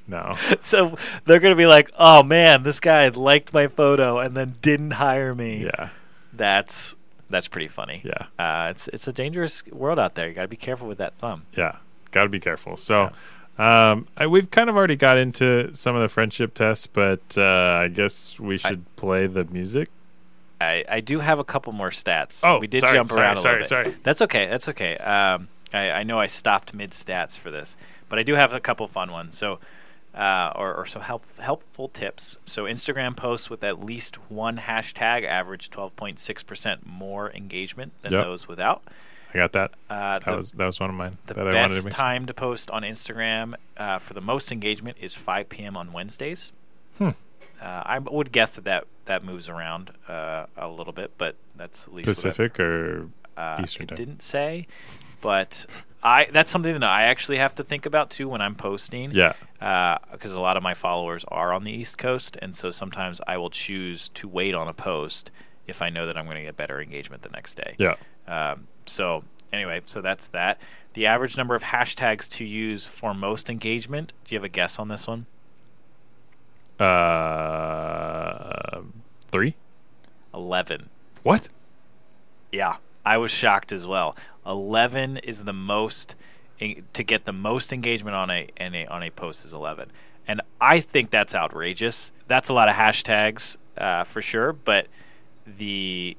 no. so they're gonna be like, "Oh man, this guy liked my photo and then didn't hire me." Yeah, That's that's pretty funny. yeah. Uh, it's it's a dangerous world out there. You got to be careful with that thumb. Yeah, got to be careful. So, um, I, we've kind of already got into some of the friendship tests, but uh, I guess we should play the music. I, I do have a couple more stats. Oh, we did sorry, jump sorry, around a sorry, little bit. sorry. That's okay. That's okay. Um, I, I know I stopped mid stats for this, but I do have a couple fun ones. So, uh, or, or some help, helpful tips. So, Instagram posts with at least one hashtag average 12.6% more engagement than Yep. those without. I got that. Uh, That the was that was one of mine the that I wanted to best make. time to post on Instagram uh, for the most engagement is 5 p.m. on Wednesdays. Hmm. Uh, I would guess that that, that moves around uh, a little bit, but that's at least Pacific or uh, Eastern it time. didn't say, but I that's something that I actually have to think about too when I'm posting. yeah. Because a lot of my followers are on the East Coast, and so sometimes I will choose to wait on a post if I know that I'm going to get better engagement the next day. Yeah. Um, so anyway, so that's that. The average number of hashtags to use for most engagement. Do you have a guess on this one? Uh, three. Eleven. What? Yeah, I was shocked as well. Eleven is the most to get the most engagement on a, a on a post is eleven, and I think that's outrageous. That's a lot of hashtags uh, for sure, but the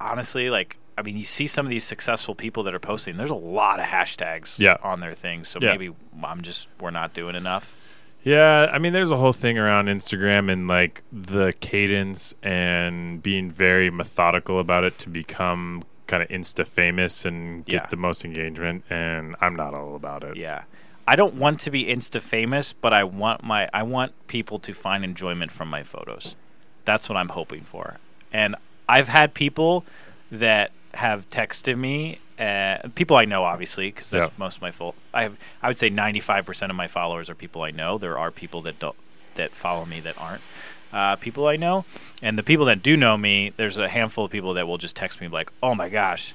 honestly, like I mean, you see some of these successful people that are posting. There's a lot of hashtags Yeah. on their things, so Yeah. maybe I'm just we're not doing enough. Yeah, I mean, there's a whole thing around Instagram and like the cadence and being very methodical about it to become kind of insta famous and get Yeah. the most engagement. And I'm not all about it. Yeah. I don't want to be insta famous, but I want my I want people to find enjoyment from my photos. That's what I'm hoping for. And I've had people that have texted me, uh, people I know obviously because that's Yeah. most of my full. I have I would say 95% of my followers are people I know. There are people that don't that follow me that aren't. Uh, people I know, and the people that do know me, there's a handful of people that will just text me like, "Oh my gosh,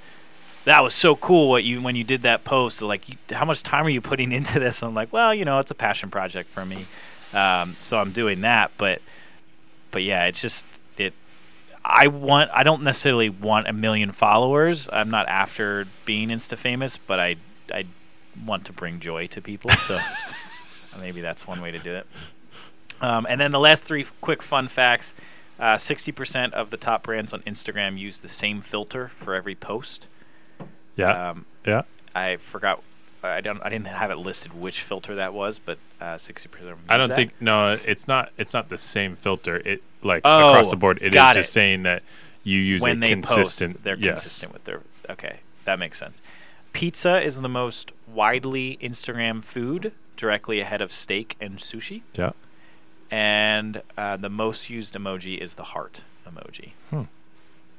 that was so cool what you when you did that post. Like you, how much time are you putting into this? I'm like well you know it's a passion project for me. Um, so i'm doing that but but yeah it's just it i want i don't necessarily want a million followers. I'm not after being insta famous but i i want to bring joy to people so maybe that's one way to do it um, and then the last three quick fun facts uh, 60% of the top brands on instagram use the same filter for every post Yeah. um, yeah. I forgot. I don't. I didn't have it listed which filter that was, but uh, sixty percent. I don't think no, it's not. It's not the same filter. It like Oh, across the board. It is got just saying that you use when they consistent. post, they're yes. consistent with their. Okay, that makes sense. Pizza is the most widely Instagram food, directly ahead of steak and sushi. Yeah. And uh, the most used emoji is the heart emoji. Hmm.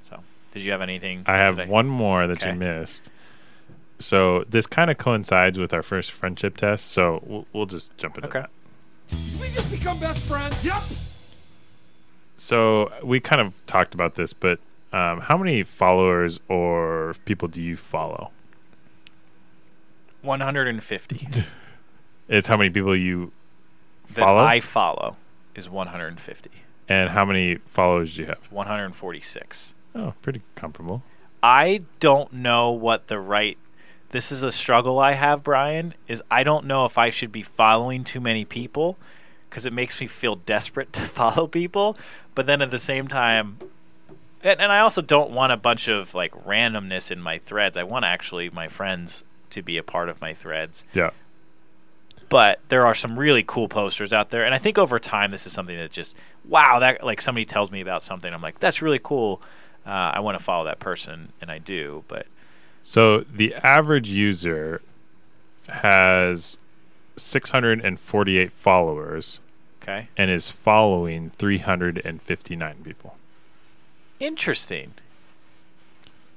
So, did you have anything? I have today? one more that Okay. you missed. So this kind of coincides with our first friendship test. So we'll, we'll just jump into Okay. that. We just become best friends. Yep. So we kind of talked about this, but um, how many followers or people do you follow? One hundred and fifty Is how many people you that follow, I follow is one hundred and fifty. and how many followers do you have? One hundred and forty-six. Oh, pretty comparable. I don't know what the right this is a struggle I have, Brian, is I don't know if I should be following too many people because it makes me feel desperate to follow people, but then at the same time and, and I also don't want a bunch of like randomness in my threads. I want actually my friends to be a part of my threads. Yeah. But there are some really cool posters out there and I think over time this is something that just wow, that like somebody tells me about something I'm like that's really cool. Uh, I want to follow that person and I do, but So the average user has 648 followers Okay. and is following 359 people. Interesting.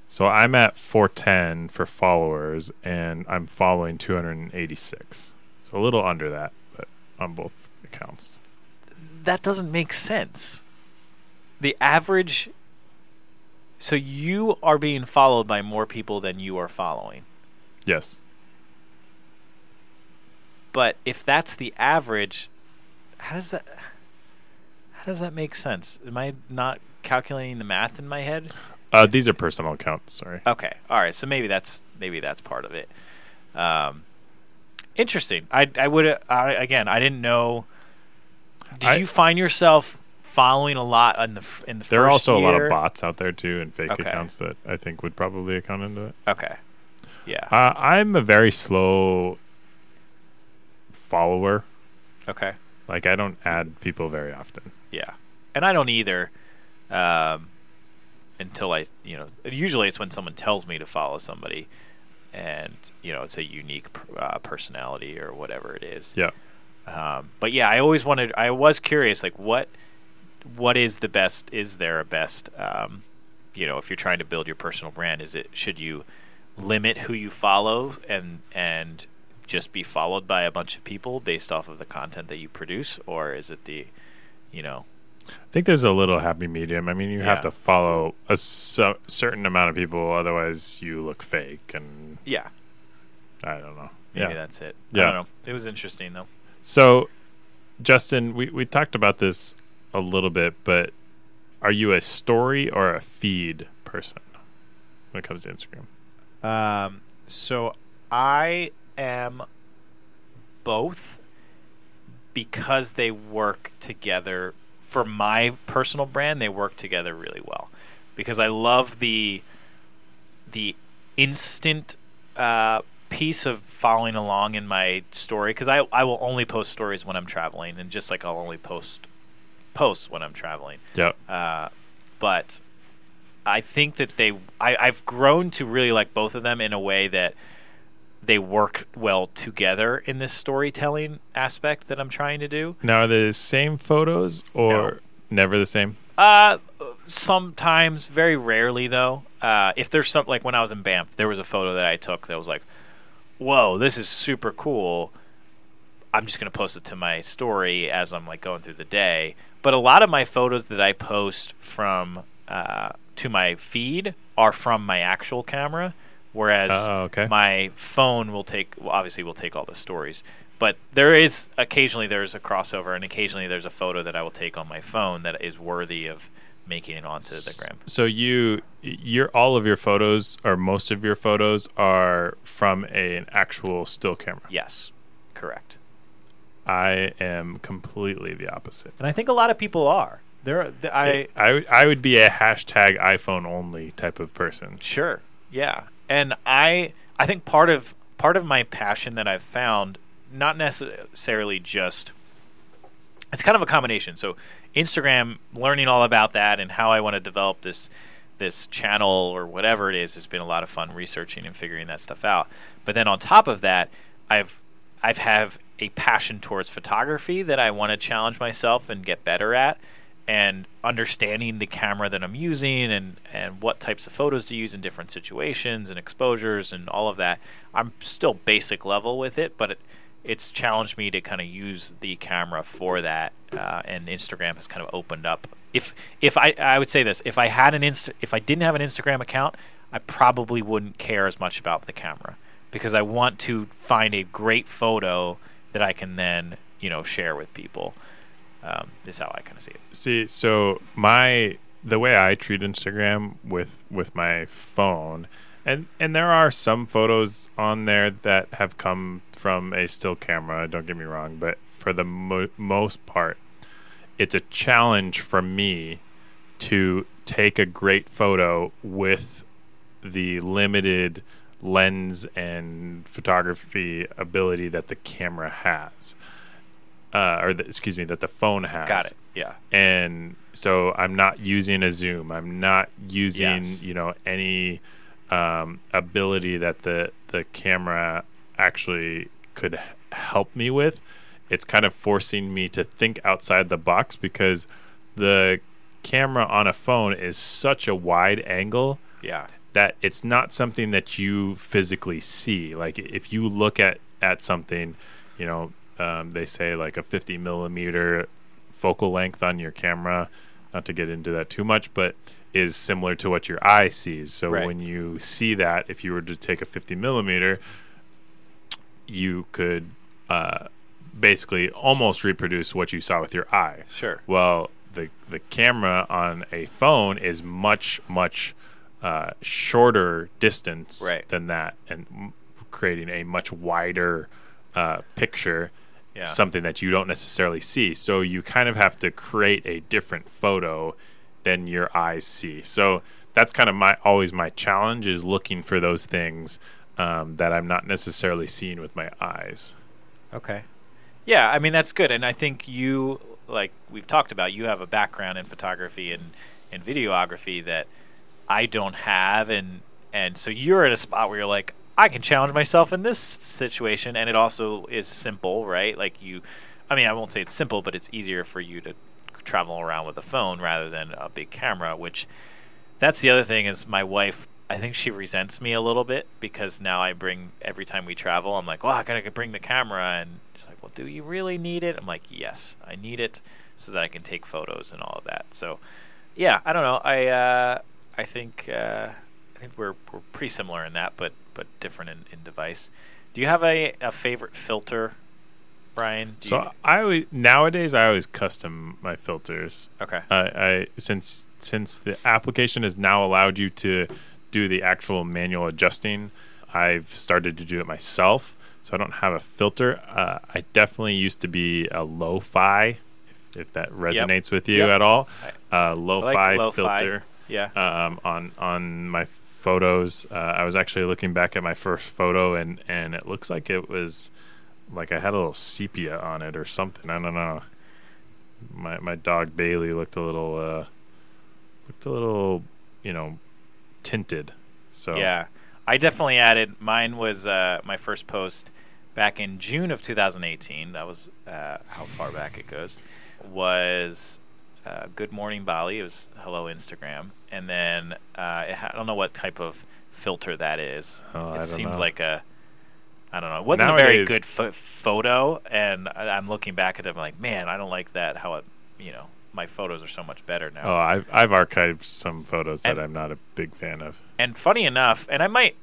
So I'm at 410 for followers and I'm following 286. A little under that, but on both accounts. That doesn't make sense. The average. So you are being followed by more people than you are following. Yes. But if that's the average, how does that. How does that make sense? Am I not calculating the math in my head? Uh, these are personal accounts, sorry. Okay. All right. So maybe that's maybe that's part of it. Um, interesting. I I would I, again. I didn't know. Did I- you find yourself following a lot in the in the There are also a lot of bots out there too, and fake Okay. accounts that I think would probably account into it. Okay. Yeah. Uh, I'm a very slow follower. Okay. Like I don't add people very often. Yeah, and I don't either. Um, until I, you know, usually it's when someone tells me to follow somebody, and you know, it's a unique uh, personality or whatever it is. Yeah. Um, but yeah, I always wanted. I was curious, like what, what is the best? Is there a best? Um, you know, if you're trying to build your personal brand, is it should you limit who you follow and and just be followed by a bunch of people based off of the content that you produce, or is it the, you know, I think there's a little happy medium. I mean, you have to follow a su- certain amount of people, otherwise you look fake, and yeah, I don't know. maybe yeah. that's it. Yeah. I don't know. It was interesting though. So, Justin, we we talked about this a little bit, but are you a story or a feed person when it comes to Instagram? Um, so I am both because they work together for my personal brand. They work together really well because I love the the instant uh, piece of following along in my story because I I will only post stories when I'm traveling and just like I'll only post posts when I'm traveling. Yep. Uh, but I think that they, I, I've grown to really like both of them in a way that they work well together in this storytelling aspect that I'm trying to do. Now, are they the same photos or No. never the same? Uh, sometimes, very rarely though. Uh, if there's some like when I was in Banff, there was a photo that I took that was like, "Whoa, this is super cool." I'm just gonna post it to my story as I'm like going through the day. But a lot of my photos that I post from uh, to my feed are from my actual camera, whereas Oh, okay. my phone will take well, obviously will take all the stories. But there is occasionally there's a crossover, and occasionally there's a photo that I will take on my phone that is worthy of making it onto the gram. So you, your all of your photos or most of your photos are from a, an actual still camera. Yes, correct. I am completely the opposite. And I think a lot of people are. There, th- I I I would be a hashtag iPhone only type of person. Sure. Yeah. And I I think part of part of my passion that I've found not necessarily just it's kind of a combination. So Instagram learning all about that and how I want to develop this this channel or whatever it is has been a lot of fun researching and figuring that stuff out. But then on top of that, I've I've have a passion towards photography that I want to challenge myself and get better at and understanding the camera that I'm using and, and what types of photos to use in different situations and exposures and all of that. I'm still basic level with it, but it, it's challenged me to kind of use the camera for that. Uh, and Instagram has kind of opened up. If if I I would say this, if I had an insta if I didn't have an Instagram account, I probably wouldn't care as much about the camera because I want to find a great photo that I can then you know share with people. Um, is how I kind of see it. See, so my the way I treat Instagram with with my phone, and and there are some photos on there that have come from a still camera. Don't get me wrong, but for the mo- most part, it's a challenge for me to take a great photo with the limited lens and photography ability that the camera has. Uh, or the, excuse me, that the phone has Got it. Yeah. and so I'm not using a zoom. I'm not using Yes. you know any um, ability that the the camera actually could help me with. It's kind of forcing me to think outside the box because the camera on a phone is such a wide angle Yeah. that it's not something that you physically see. Like if you look at at something, you know, um, they say like a 50 millimeter focal length on your camera. Not to get into that too much, but is similar to what your eye sees. So Right. when you see that, if you were to take a 50 millimeter, you could uh, basically almost reproduce what you saw with your eye. Sure. Well, the the camera on a phone is much much uh, shorter distance Right. than that, and creating a much wider uh, picture. Yeah. something that you don't necessarily see. So you kind of have to create a different photo than your eyes see. So that's kind of my always my challenge is looking for those things um, that I'm not necessarily seeing with my eyes. Okay. Yeah, I mean that's good, and I think you, like we've talked about, you have a background in photography and and videography that I don't have, and and so you're at a spot where you're like, I can challenge myself in this situation, and it also is simple, right? Like you, I mean, I won't say it's simple, but it's easier for you to travel around with a phone rather than a big camera, which that's the other thing is my wife I think she resents me a little bit because now I bring every time we travel I'm like, "Well, I got to bring the camera." And she's like, "Well, do you really need it?" I'm like, "Yes, I need it so that I can take photos and all of that." So, yeah, I don't know. I uh, I think uh, think we're we're pretty similar in that, but but different in, in device. Do you have a, a favorite filter, Brian? Do So you, I always nowadays I always custom my filters. okay, I, I since since the application has now allowed you to do the actual manual adjusting, I've started to do it myself. So I don't have a filter. Uh, I definitely used to be a lo-fi, if, if that resonates with you Yep. at all. Uh, lo-fi like lo-fi. filter yeah, um, on on my photos. Uh, I was actually looking back at my first photo, and and it looks like it was like I had a little sepia on it or something. I don't know. My my dog Bailey looked a little uh, looked a little you know tinted. So Yeah, I definitely added. Mine was uh, my first post back in June of 2018. That was uh, how far back it goes. Was uh, Good Morning Bali. It was Hello Instagram, and then uh, it ha- I don't know what type of filter that is. Oh, it seems know. like a I don't know. It wasn't a very good pho- photo, and I- I'm looking back at them like, man, I don't like that. How it, you know, my photos are so much better now. Oh, I've I've archived some photos that I'm not a big fan of. And funny enough, and I might,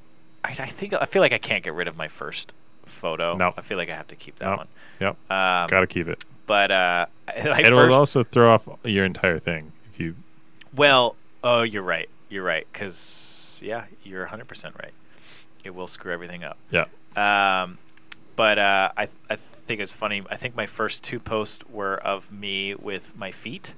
I, I think I feel like I can't get rid of my first photo. No. I feel like I have to keep that No. one. Yep, Um, gotta keep it. But uh, I It'll first, also throw off your entire thing if you. well, oh, you're right. You're right. Because yeah, you're 100 percent right. It will screw everything up. Yeah. Um, but uh, I I think it's funny. I think my first two posts were of me with my feet,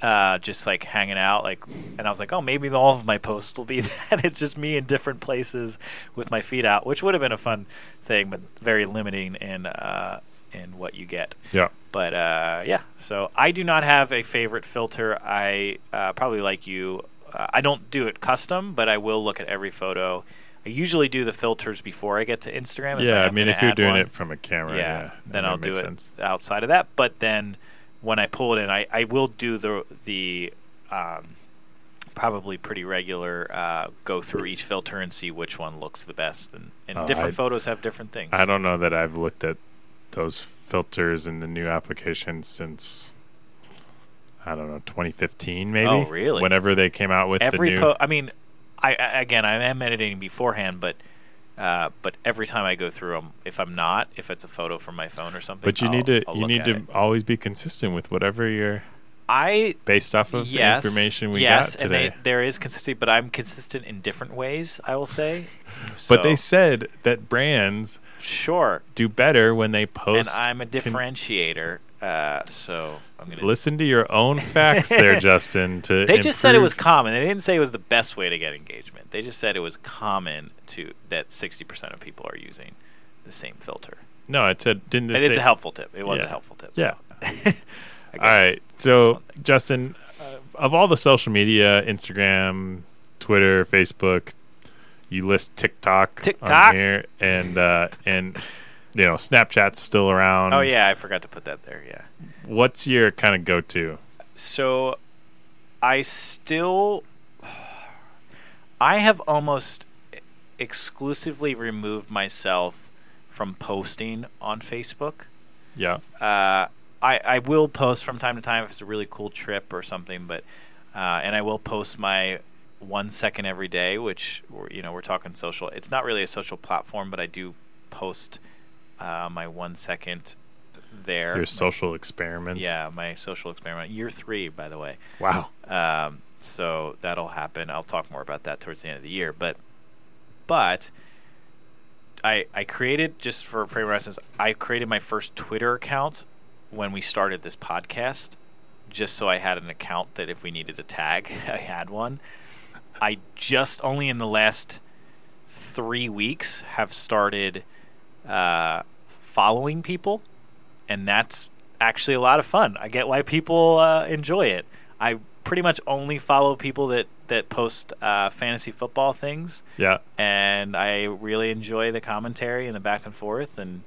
uh, just like hanging out, like, and I was like, oh, maybe all of my posts will be that. It's just me in different places with my feet out, which would have been a fun thing, but very limiting in uh, in what you get. Yeah. But uh, yeah, so I do not have a favorite filter. I uh, probably like you. Uh, I don't do it custom, but I will look at every photo. I usually do the filters before I get to Instagram. Yeah, I am mean, if you're doing one. it from a camera, yeah, yeah, then I'll do it sense. outside of that. But then when I pull it in, I, I will do the the um, probably pretty regular uh, go through each filter and see which one looks the best. And, and Oh, different I- photos have different things. I don't know that I've looked at those filters in the new application since I don't know 2015 maybe. Oh, really? Whenever they came out with every the new. po- I mean, I, I again I am editing beforehand, but uh, but every time I go through them, if I'm not, if it's a photo from my phone or something, but you I'll- need to I'll you need to it. always be consistent with whatever you're I based off of yes, the information we yes, got and today. they, there is consistency, but I'm consistent in different ways. I will say. but they said that brands sure, do better when they post. and. I'm a con- differentiator, uh, so I'm gonna. Listen to your own facts there, Justin. To They just said it was common. They didn't say it was the best way to get engagement. They just said it was common to that 60% of people are using the same filter. no. It said didn't it It is a helpful tip. It was a helpful tip. Yeah. So. I All right. So. Justin, uh, of all the social media, Instagram, Twitter, Facebook, you list TikTok, TikTok. on here, and uh, and you know Snapchat's still around. Oh yeah, I forgot to put that there. Yeah. What's your kind of go-to? So I still I have almost exclusively removed myself from posting on Facebook. Yeah. Uh, I, I will post from time to time if it's a really cool trip or something, but uh, and I will post my one second every day, which you know we're talking social. It's not really a social platform, but I do post uh, my one second there. Your social experiment, yeah, my social experiment. Year three, by the way. Wow. Um, so that'll happen. I'll talk more about that towards the end of the year. But, but I I created just for frame of reference. I created my first Twitter account when we started this podcast, just so I had an account that if we needed to tag, I had one. I just only in the last three weeks have started uh, following people, and that's actually a lot of fun. I get why people uh, enjoy it. I pretty much only follow people that that post uh, fantasy football things, Yeah. and I really enjoy the commentary and the back and forth. And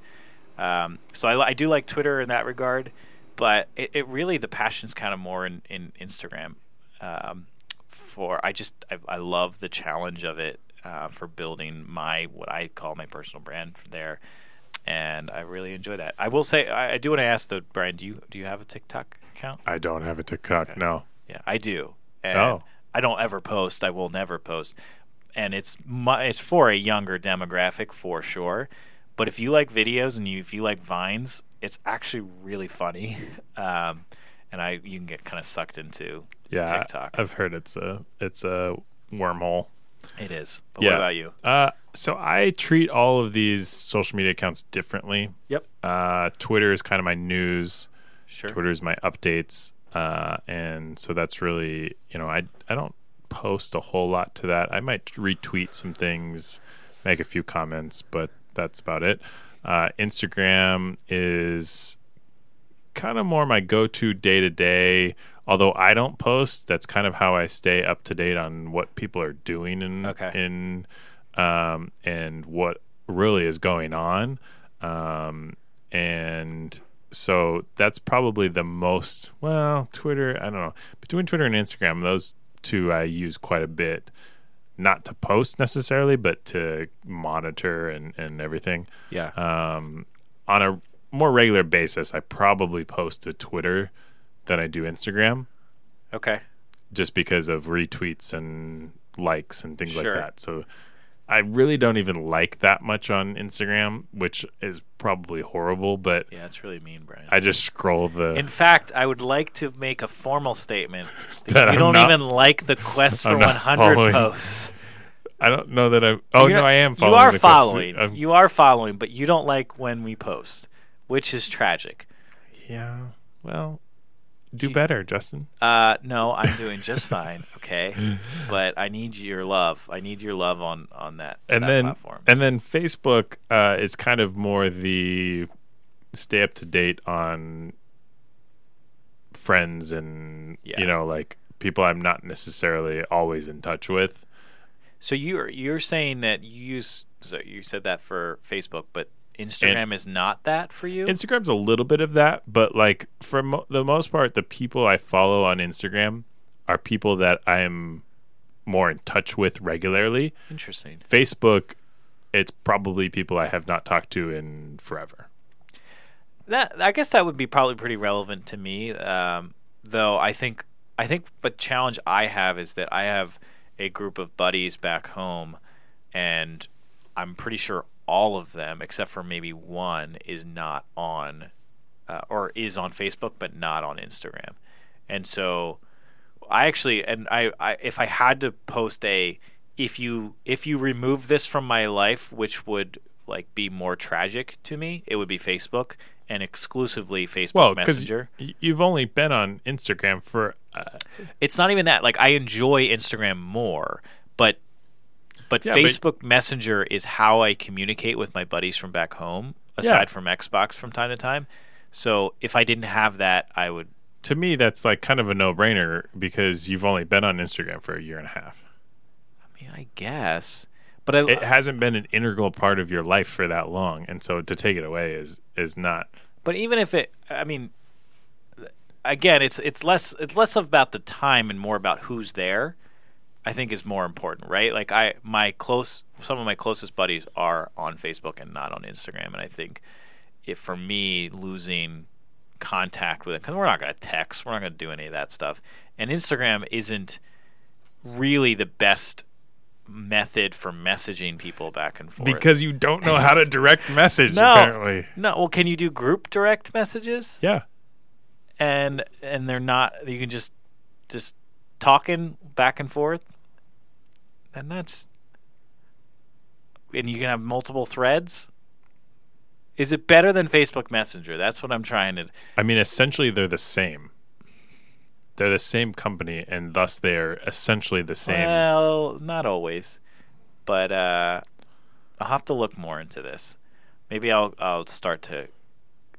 um, so I, I do like Twitter in that regard, but it, it really the passion's kind of more in in Instagram. Um, for I just I, I love the challenge of it uh, for building my what I call my personal brand there, and I really enjoy that. I will say I, I do want to ask though, Brian, do you do you have a TikTok account? I don't have a TikTok. No. Yeah, I do. And Oh. I don't ever post. I will never post. And it's mu- it's for a younger demographic for sure. But if you like videos and you if you like vines, it's actually really funny. Um, and I you can get kind of sucked into Yeah. TikTok. I've heard it's a it's a wormhole. it is. But yeah. what about you? Uh, so I treat all of these social media accounts differently. Yep. Uh, Twitter is kind of my news. Sure. Twitter is my updates, uh, and so that's really you know I I don't post a whole lot to that. I might retweet some things, make a few comments, but that's about it. Uh, Instagram is kind of more my go-to day to day. Although I don't post, that's kind of how I stay up to date on what people are doing in Okay. in um, and what really is going on. Um, and so that's probably the most well Twitter. I don't know between Twitter and Instagram, those two I use quite a bit. Not to post necessarily, but to monitor and, and everything Yeah. um, on a more regular basis, I probably post to Twitter than I do Instagram, okay. just because of retweets and likes and things Sure. like that. So I really don't even like that much on Instagram, which is probably horrible. But Yeah, it's really mean, Brian. I just scroll the. in fact, I would like to make a formal statement that, That you I'm don't not- even like the quest for I'm 100 posts. I don't know that I. Oh You're no, I am following. You are following. You are following, but you don't like when we post, which is tragic. yeah. Well, do better, Justin. Uh, no, I'm doing just fine. Okay, but I need your love. I need your love on on that and that then platform. and then Facebook uh, is kind of more the stay up to date on friends and Yeah. you know like people I'm not necessarily always in touch with. So you're you're saying that you use so you said that for Facebook, but Instagram is not that for you. Instagram's a little bit of that, but like for mo- the most part, the people I follow on Instagram are people that I'm more in touch with regularly. Interesting. Facebook, it's probably people I have not talked to in forever. That I guess that would be probably pretty relevant to me. Um, though I think I think the challenge I have is that I have a group of buddies back home, and I'm pretty sure all of them, except for maybe one, is not on uh, or is on Facebook, but not on Instagram. And so I actually and I, I if I had to post a if you if you remove this from my life, which would like be more tragic to me, it would be Facebook and exclusively Facebook Well, Messenger. you've only been on Instagram for uh, It's not even that. Like I enjoy Instagram more, but but Yeah, but- Facebook Messenger is how I communicate with my buddies from back home, aside from Xbox from time to time. So if I didn't have that, I would to me that's like kind of a no-brainer because you've only been on Instagram for a year and a half. I mean, I guess. But I, It hasn't been an integral part of your life for that long, and so to take it away is is not. But even if it, I mean, again, it's it's less it's less about the time and more about who's there. I think is more important, right? Like I, my close, some of my closest buddies are on Facebook and not on Instagram, and I think if for me losing contact with it, because we're not going to text, we're not going to do any of that stuff, and Instagram isn't really the best method for messaging people back and forth Because you don't know how to direct message, No. apparently. no well can you do group direct messages Yeah. and and they're not you can just just talking back and forth and that's and you can have multiple threads. Is it better than Facebook Messenger? That's what I'm trying to. I mean, essentially, they're the same. They're the same company, and thus they're essentially the same. Well, not always, but uh, I'll have to look more into this. Maybe I'll I'll start to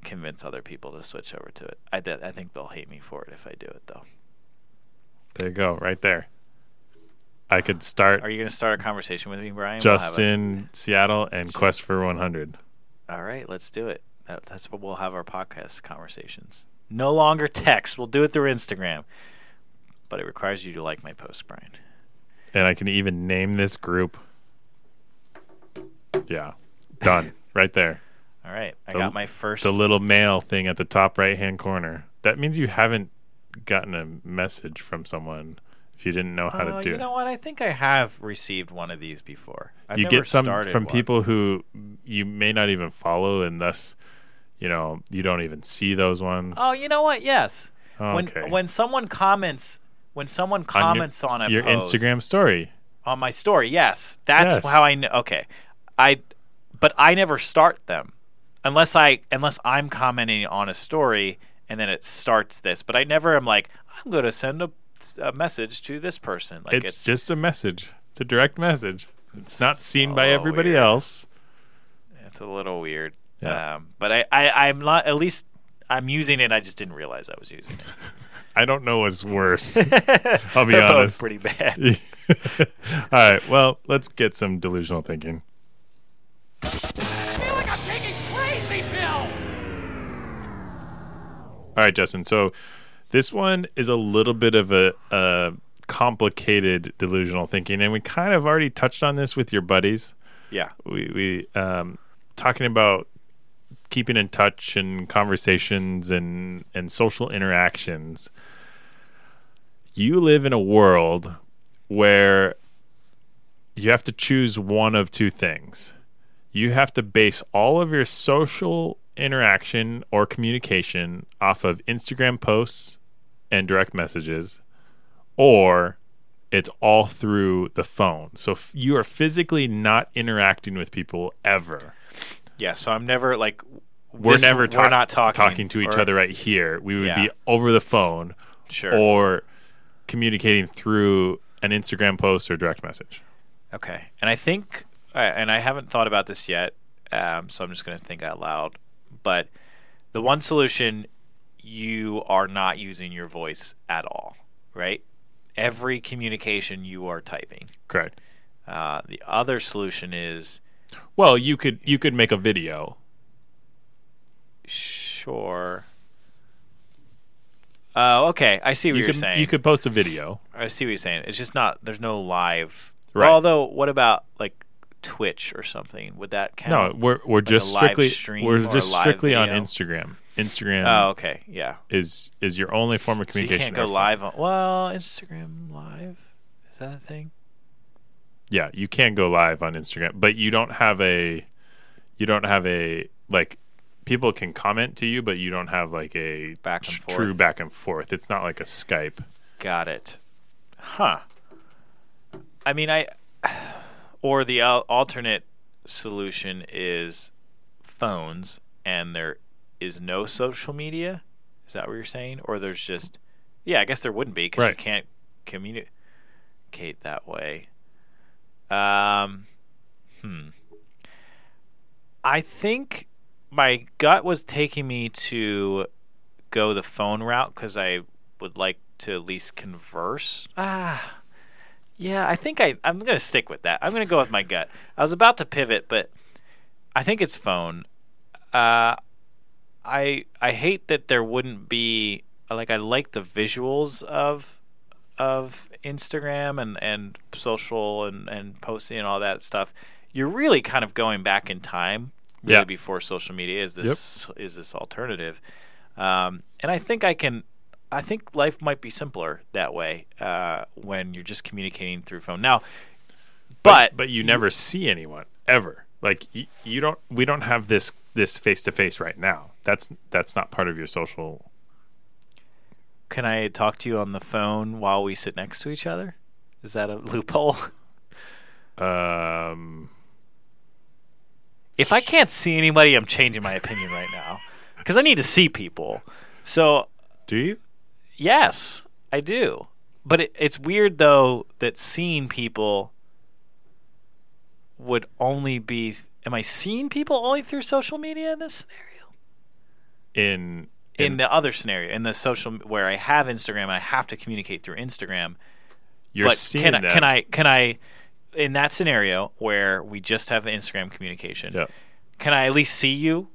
convince other people to switch over to it. I I think they'll hate me for it if I do it though. There you go, right there. I could start Are you going to start a conversation with me, Brian? We'll us- Justin Seattle and Quest for 100. All right, let's do it. That, that's what we'll have our podcast conversations. No longer text. We'll do it through Instagram. But it requires you to like my post, Brian. And I can even name this group. Yeah, done. right there. All right, I The- got my first. The little mail thing at the top right hand corner. That means you haven't gotten a message from someone if you didn't know how Oh, to do it. you it. know what? I think I have received one of these before. I've you get some from one. people who you may not even follow, and thus, you know, you don't even see those ones. Oh, you know what? Yes. Okay. When when someone comments, when someone On your- comments on, a your Instagram story. on my story, yes, that's Yes. how I know. Okay, I, but I never start them unless I unless I'm commenting on a story and then it starts this. But I never am like I'm going to send a, a message to this person. Like It's, just a message. It's a direct message. It's not seen by everybody weird. else. it's a little weird. Yeah. Um, but I, I I'm not at least I'm using it. I just didn't realize I was using it. I don't know what's worse. I'll be honest. pretty bad. All right. Well, let's get some delusional thinking. All right, Justin. So this one is a little bit of a, a complicated delusional thinking, and we kind of already touched on this with your buddies. Yeah. We we um, talking about keeping in touch and conversations and and social interactions. You live in a world where you have to choose one of two things. You have to base all of your social interaction or communication off of Instagram posts and direct messages, or it's all through the phone. So f- you are physically not interacting with people ever. Yeah. So I'm never like We're this- never we're not talking to each or- other right here. We would Yeah. be over the phone Sure. or communicating through an Instagram post or direct message. Okay, and I think, and I haven't thought about this yet, um, so I'm just going to think out loud. But the one solution, you are not using your voice at all, right? Every communication you are typing. Correct. Uh, the other solution is Well, you could you could make a video. sure. Oh, okay. I see what You are saying. you could post a video. I see what you're saying. It's just not. There's no live. Right. Although, what about like Twitch or something? Would that count? No, we're we're just strictly we're just strictly on? Instagram. Instagram Oh, okay. Yeah. is is your only form of So you communication. can't go live on. Well, Instagram live is that a thing? Yeah, you can go live on Instagram, but you don't have a you don't have a like people can comment to you, but you don't have like a Back and forth. true back and forth. It's not like a Skype. Got it. Huh. I mean, I. Or the al- alternate solution is phones, and there is no social media. Is that what you're saying? Or there's just. Yeah, I guess there wouldn't be because you can't communicate that way. Um, hmm. I think my gut was taking me to go the phone route because I would like to at least converse. Ah, yeah, I think I I'm gonna stick with that. I'm gonna go with my gut. I was about to pivot, but I think it's phone. Uh, I I hate that there wouldn't be like I like the visuals of of Instagram and and social and and posting and all that stuff. You're really kind of going back in time, really Yeah. before social media. Is this is this alternative? Um, and I think I can. I think life might be simpler that way uh, when you're just communicating through phone. Now, but, but you never see anyone ever. Like you, you don't we don't have this this face to face right now. That's that's not part of your social can I talk to you on the phone while we sit next to each other? Is that a loophole? um if I can't see anybody, I'm changing my opinion right now because I need to see people. So Do you? Yes, I do. But it, it's weird though that seeing people would only be. Am I seeing people only through social media in this scenario? In In the other scenario, in the social where I have Instagram, and I have to communicate through Instagram. you're but seeing can I, them. can I can I in that scenario where we just have Instagram communication? Yeah. Can I at least see you?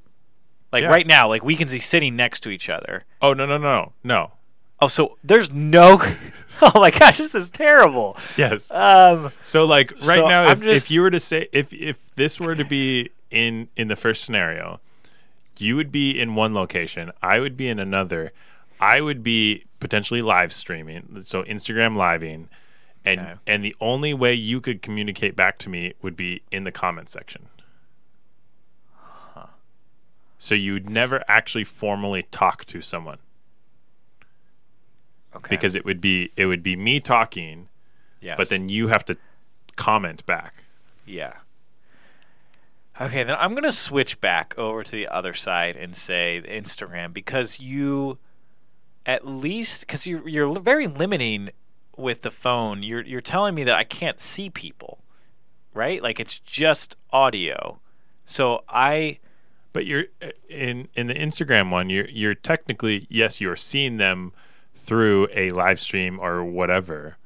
Like Yeah. right now, like we can be sitting next to each other. Oh no no no no. Oh, so there's no. oh my gosh, this is terrible. Yes. Um, So like right So now, if, just- if you were to say if if this were to be in in the first scenario, you would be in one location, I would be in another. I would be potentially live streaming, so Instagram living, and Okay. and the only way you could communicate back to me would be in the comment section. So you'd never actually formally talk to someone okay. because it would be it would be me talking, yes. but then you have to comment back. Yeah. Okay, then I'm going to switch back over to the other side and say Instagram because you at least cuz you you're very limiting with the phone. You're you're telling me that I can't see people. Right? Like it's just audio. So I But you're uh, in in the Instagram one. You're you're technically yes, you're seeing them through a live stream or whatever,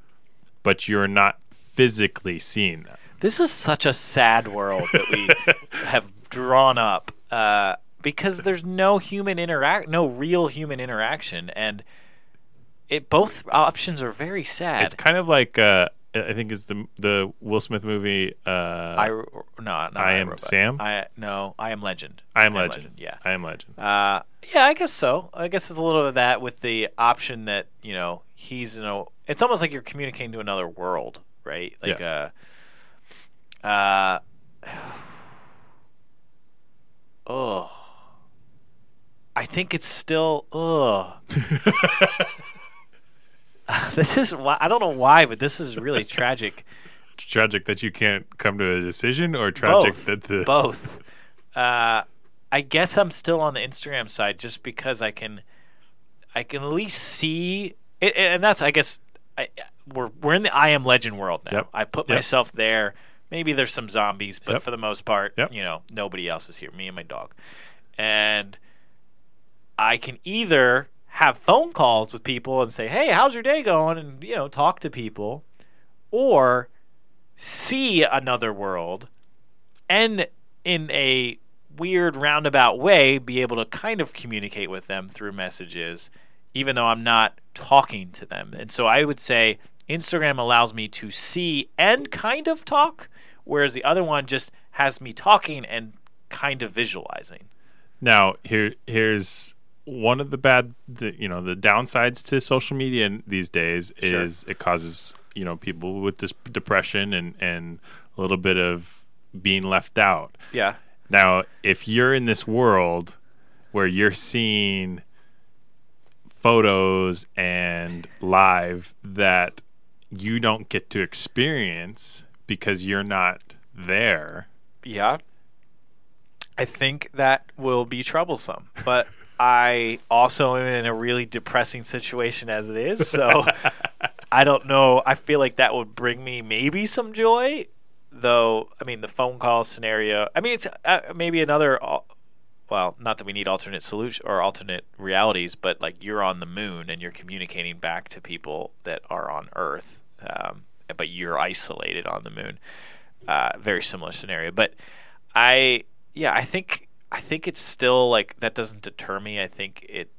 but you're not physically seeing them. This is such a sad world that we have drawn up uh, because there's no human interact, no real human interaction, and it both options are very sad. It's kind of like uh, I think it's the the Will Smith movie. Uh, I no, not I Am. Sam? I no, I am Legend. I am Legend. Yeah. I am Legend. Uh, yeah, I guess so. I guess it's a little of that with the option that you know he's you know it's almost like you're communicating to another world, right? Like uh, uh, oh, I think it's still oh. this is I don't know why, but this is really tragic. tragic that you can't come to a decision, or tragic both. that the both. Uh, I guess I'm still on the Instagram side just because I can, I can at least see, it, and that's I guess I, we're we're in the I am Legend world now. Yep. I put Yep. myself there. Maybe there's some zombies, but Yep. for the most part, you know, nobody else is here. Me and my dog, and I can either have phone calls with people and say, "Hey, how's your day going?" and you know, talk to people, or see another world and in a weird roundabout way be able to kind of communicate with them through messages even though I'm not talking to them. And so I would say Instagram allows me to see and kind of talk whereas the other one just has me talking and kind of visualizing. Now, here here's one of the bad, the, you know, the downsides to social media in- these days Sure. is it causes you know people with this depression and and a little bit of being left out. Yeah. Now, if you're in this world where you're seeing photos and live that you don't get to experience because you're not there, Yeah. I think that will be troublesome. But I also am in a really depressing situation as it is. So I don't know. I feel like that would bring me maybe some joy. Though, I mean, the phone call scenario, I mean, it's uh, maybe another, well, not that we need alternate solution or alternate realities, but like you're on the moon and you're communicating back to people that are on Earth, um, but you're isolated on the moon uh, very similar scenario. But I, yeah, I think I think it's still like that doesn't deter me. I think it,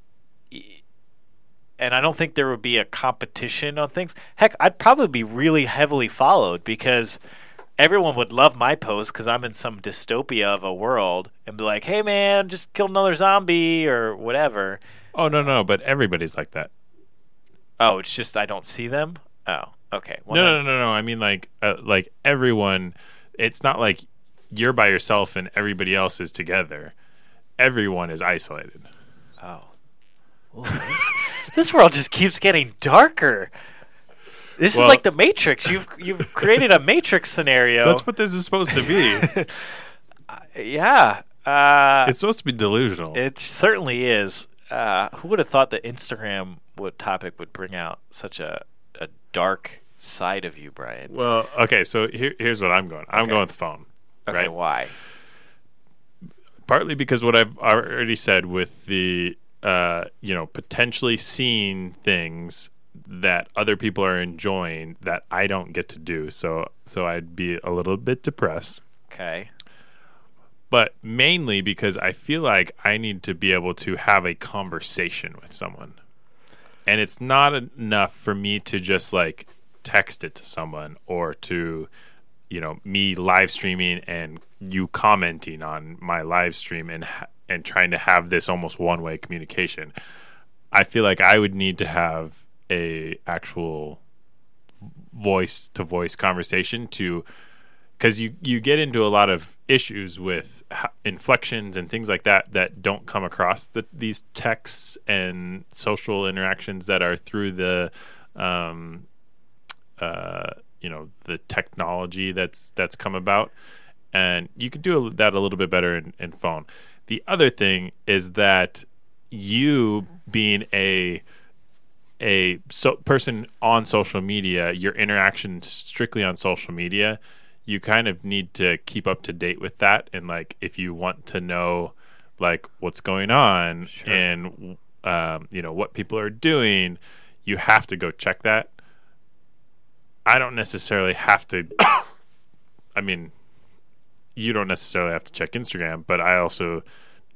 and I don't think there would be a competition on things. Heck, I'd probably be really heavily followed because everyone would love my post because I'm in some dystopia of a world and be like, "Hey, man, just killed another zombie" or whatever. oh no, no, but everybody's like that. Oh, it's just I don't see them. Oh, okay. Well, no, then- no, no, no. I mean, like, uh, like everyone. It's not like you're by yourself and everybody else is together. Everyone is isolated. Oh. Ooh, this, this world just keeps getting darker. This Well- is like the Matrix. You've you've created a Matrix scenario. That's what this is supposed to be. Yeah. Uh, It's supposed to be delusional. it certainly is. Uh, who would have thought that Instagram would topic would bring out such a a dark side of you, Brian? well, okay, so here, here's what I'm going. I'm Okay. going with the phone. Okay, right. why? partly because what I've already said with the uh, you know potentially seeing things that other people are enjoying that I don't get to do. So so I'd be a little bit depressed. Okay. But mainly because I feel like I need to be able to have a conversation with someone. And it's not enough for me to just like text it to someone or to you know me live streaming and you commenting on my live stream and and trying to have this almost one way communication. I feel like I would need to have a actual voice to voice conversation to because you you get into a lot of issues with inflections and things like that that don't come across the, these texts and social interactions that are through the um, uh, you know the technology that's that's come about. And you can do that a little bit better in, in phone. The other thing is that you being a a so, person on social media, your interaction strictly on social media, you kind of need to keep up to date with that. And like, if you want to know like what's going on and um, you know what people are doing, you have to go check that. I don't necessarily have to. I mean, you don't necessarily have to check Instagram, but I also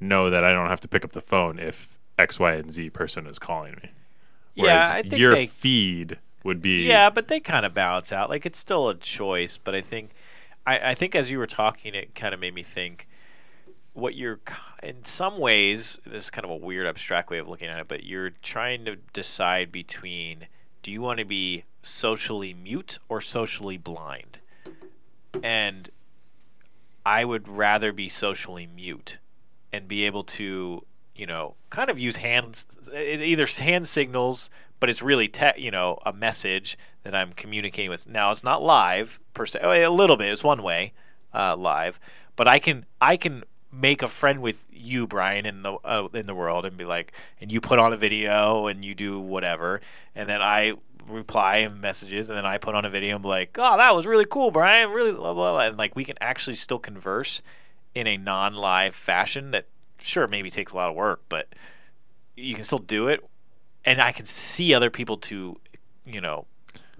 know that I don't have to pick up the phone if X, Y, and Z person is calling me. Whereas yeah, I think your they feed would be Yeah, but they kind of balance out. Like it's still a choice, but I think, I, I think as you were talking, it kind of made me think what you're in some ways. This is kind of a weird, abstract way of looking at it, but you're trying to decide between do you want to be socially mute or socially blind, and I would rather be socially mute and be able to, you know, kind of use hands, either hand signals, but it's really, te- you know, a message that I'm communicating with. Now it's not live per se, oh, a little bit. It's one way uh, live, but I can, I can make a friend with you, Brian, in the uh, in the world, and be like, and you put on a video and you do whatever, and then I reply in messages, and then I put on a video and be like, oh, that was really cool, Brian, really, blah blah, blah. and like we can actually still converse in a non-live fashion that sure maybe takes a lot of work, but you can still do it, and I can see other people to, you know,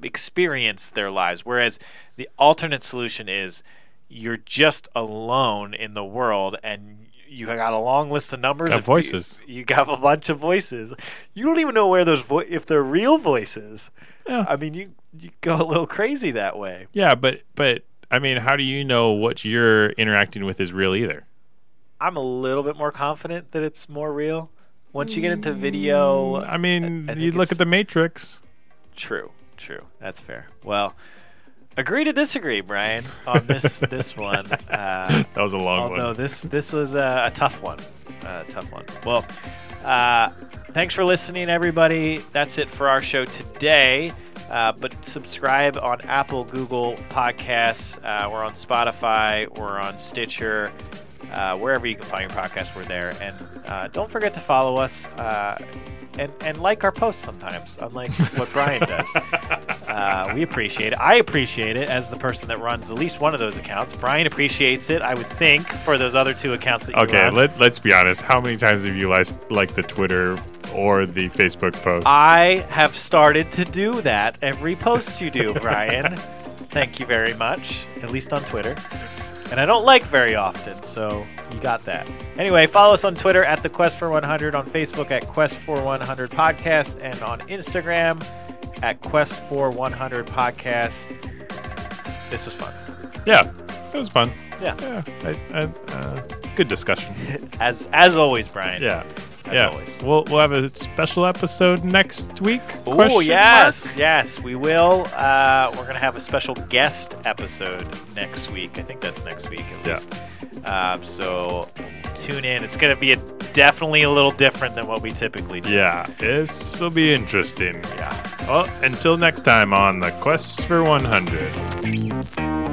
experience their lives. Whereas the alternate solution is you're just alone in the world and you got a long list of numbers Got voices. You, you got a bunch of voices. You don't even know where those vo- if they're real voices. Yeah. I mean, you you go a little crazy that way. Yeah, but but I mean, how do you know what you're interacting with is real either? I'm a little bit more confident that it's more real. Once you get into video, I mean, I think you look at the Matrix. True, true. That's fair. Well, agree to disagree, Brian, on this this one. Uh, That was a long although one. this this was a, a tough one, a tough one. Well, uh, thanks for listening, everybody. That's it for our show today. Uh, but subscribe on Apple, Google Podcasts. Uh, we're on Spotify. We're on Stitcher. Uh, wherever you can find your podcast, we're there. And uh, don't forget to follow us uh, and, and like our posts sometimes, unlike what Brian does. Uh, we appreciate it. I appreciate it as the person that runs at least one of those accounts. Brian appreciates it, I would think, for those other two accounts that you Okay, run. let let's be honest. How many times have you liked like the Twitter or the Facebook post? I have started to do that every post you do, Brian. Thank you very much, at least on Twitter. And I don't like very often, so you got that. Anyway, follow us on Twitter at the Quest for 100, on Facebook at Quest for 100 Podcast, and on Instagram at Quest for 100 Podcast. This was fun. yeah, it was fun. Yeah. Yeah, I, I, uh, good discussion. As as always, Brian. Yeah, As yeah. always. We'll we'll have a special episode next week. Oh yes, mark? yes, we will. Uh, we're gonna have a special guest episode next week. I think that's next week at Yeah. least. Um, so tune in. It's gonna be a, definitely a little different than what we typically do. Yeah, this will be interesting. Yeah. Well, until next time on the Quest for 100.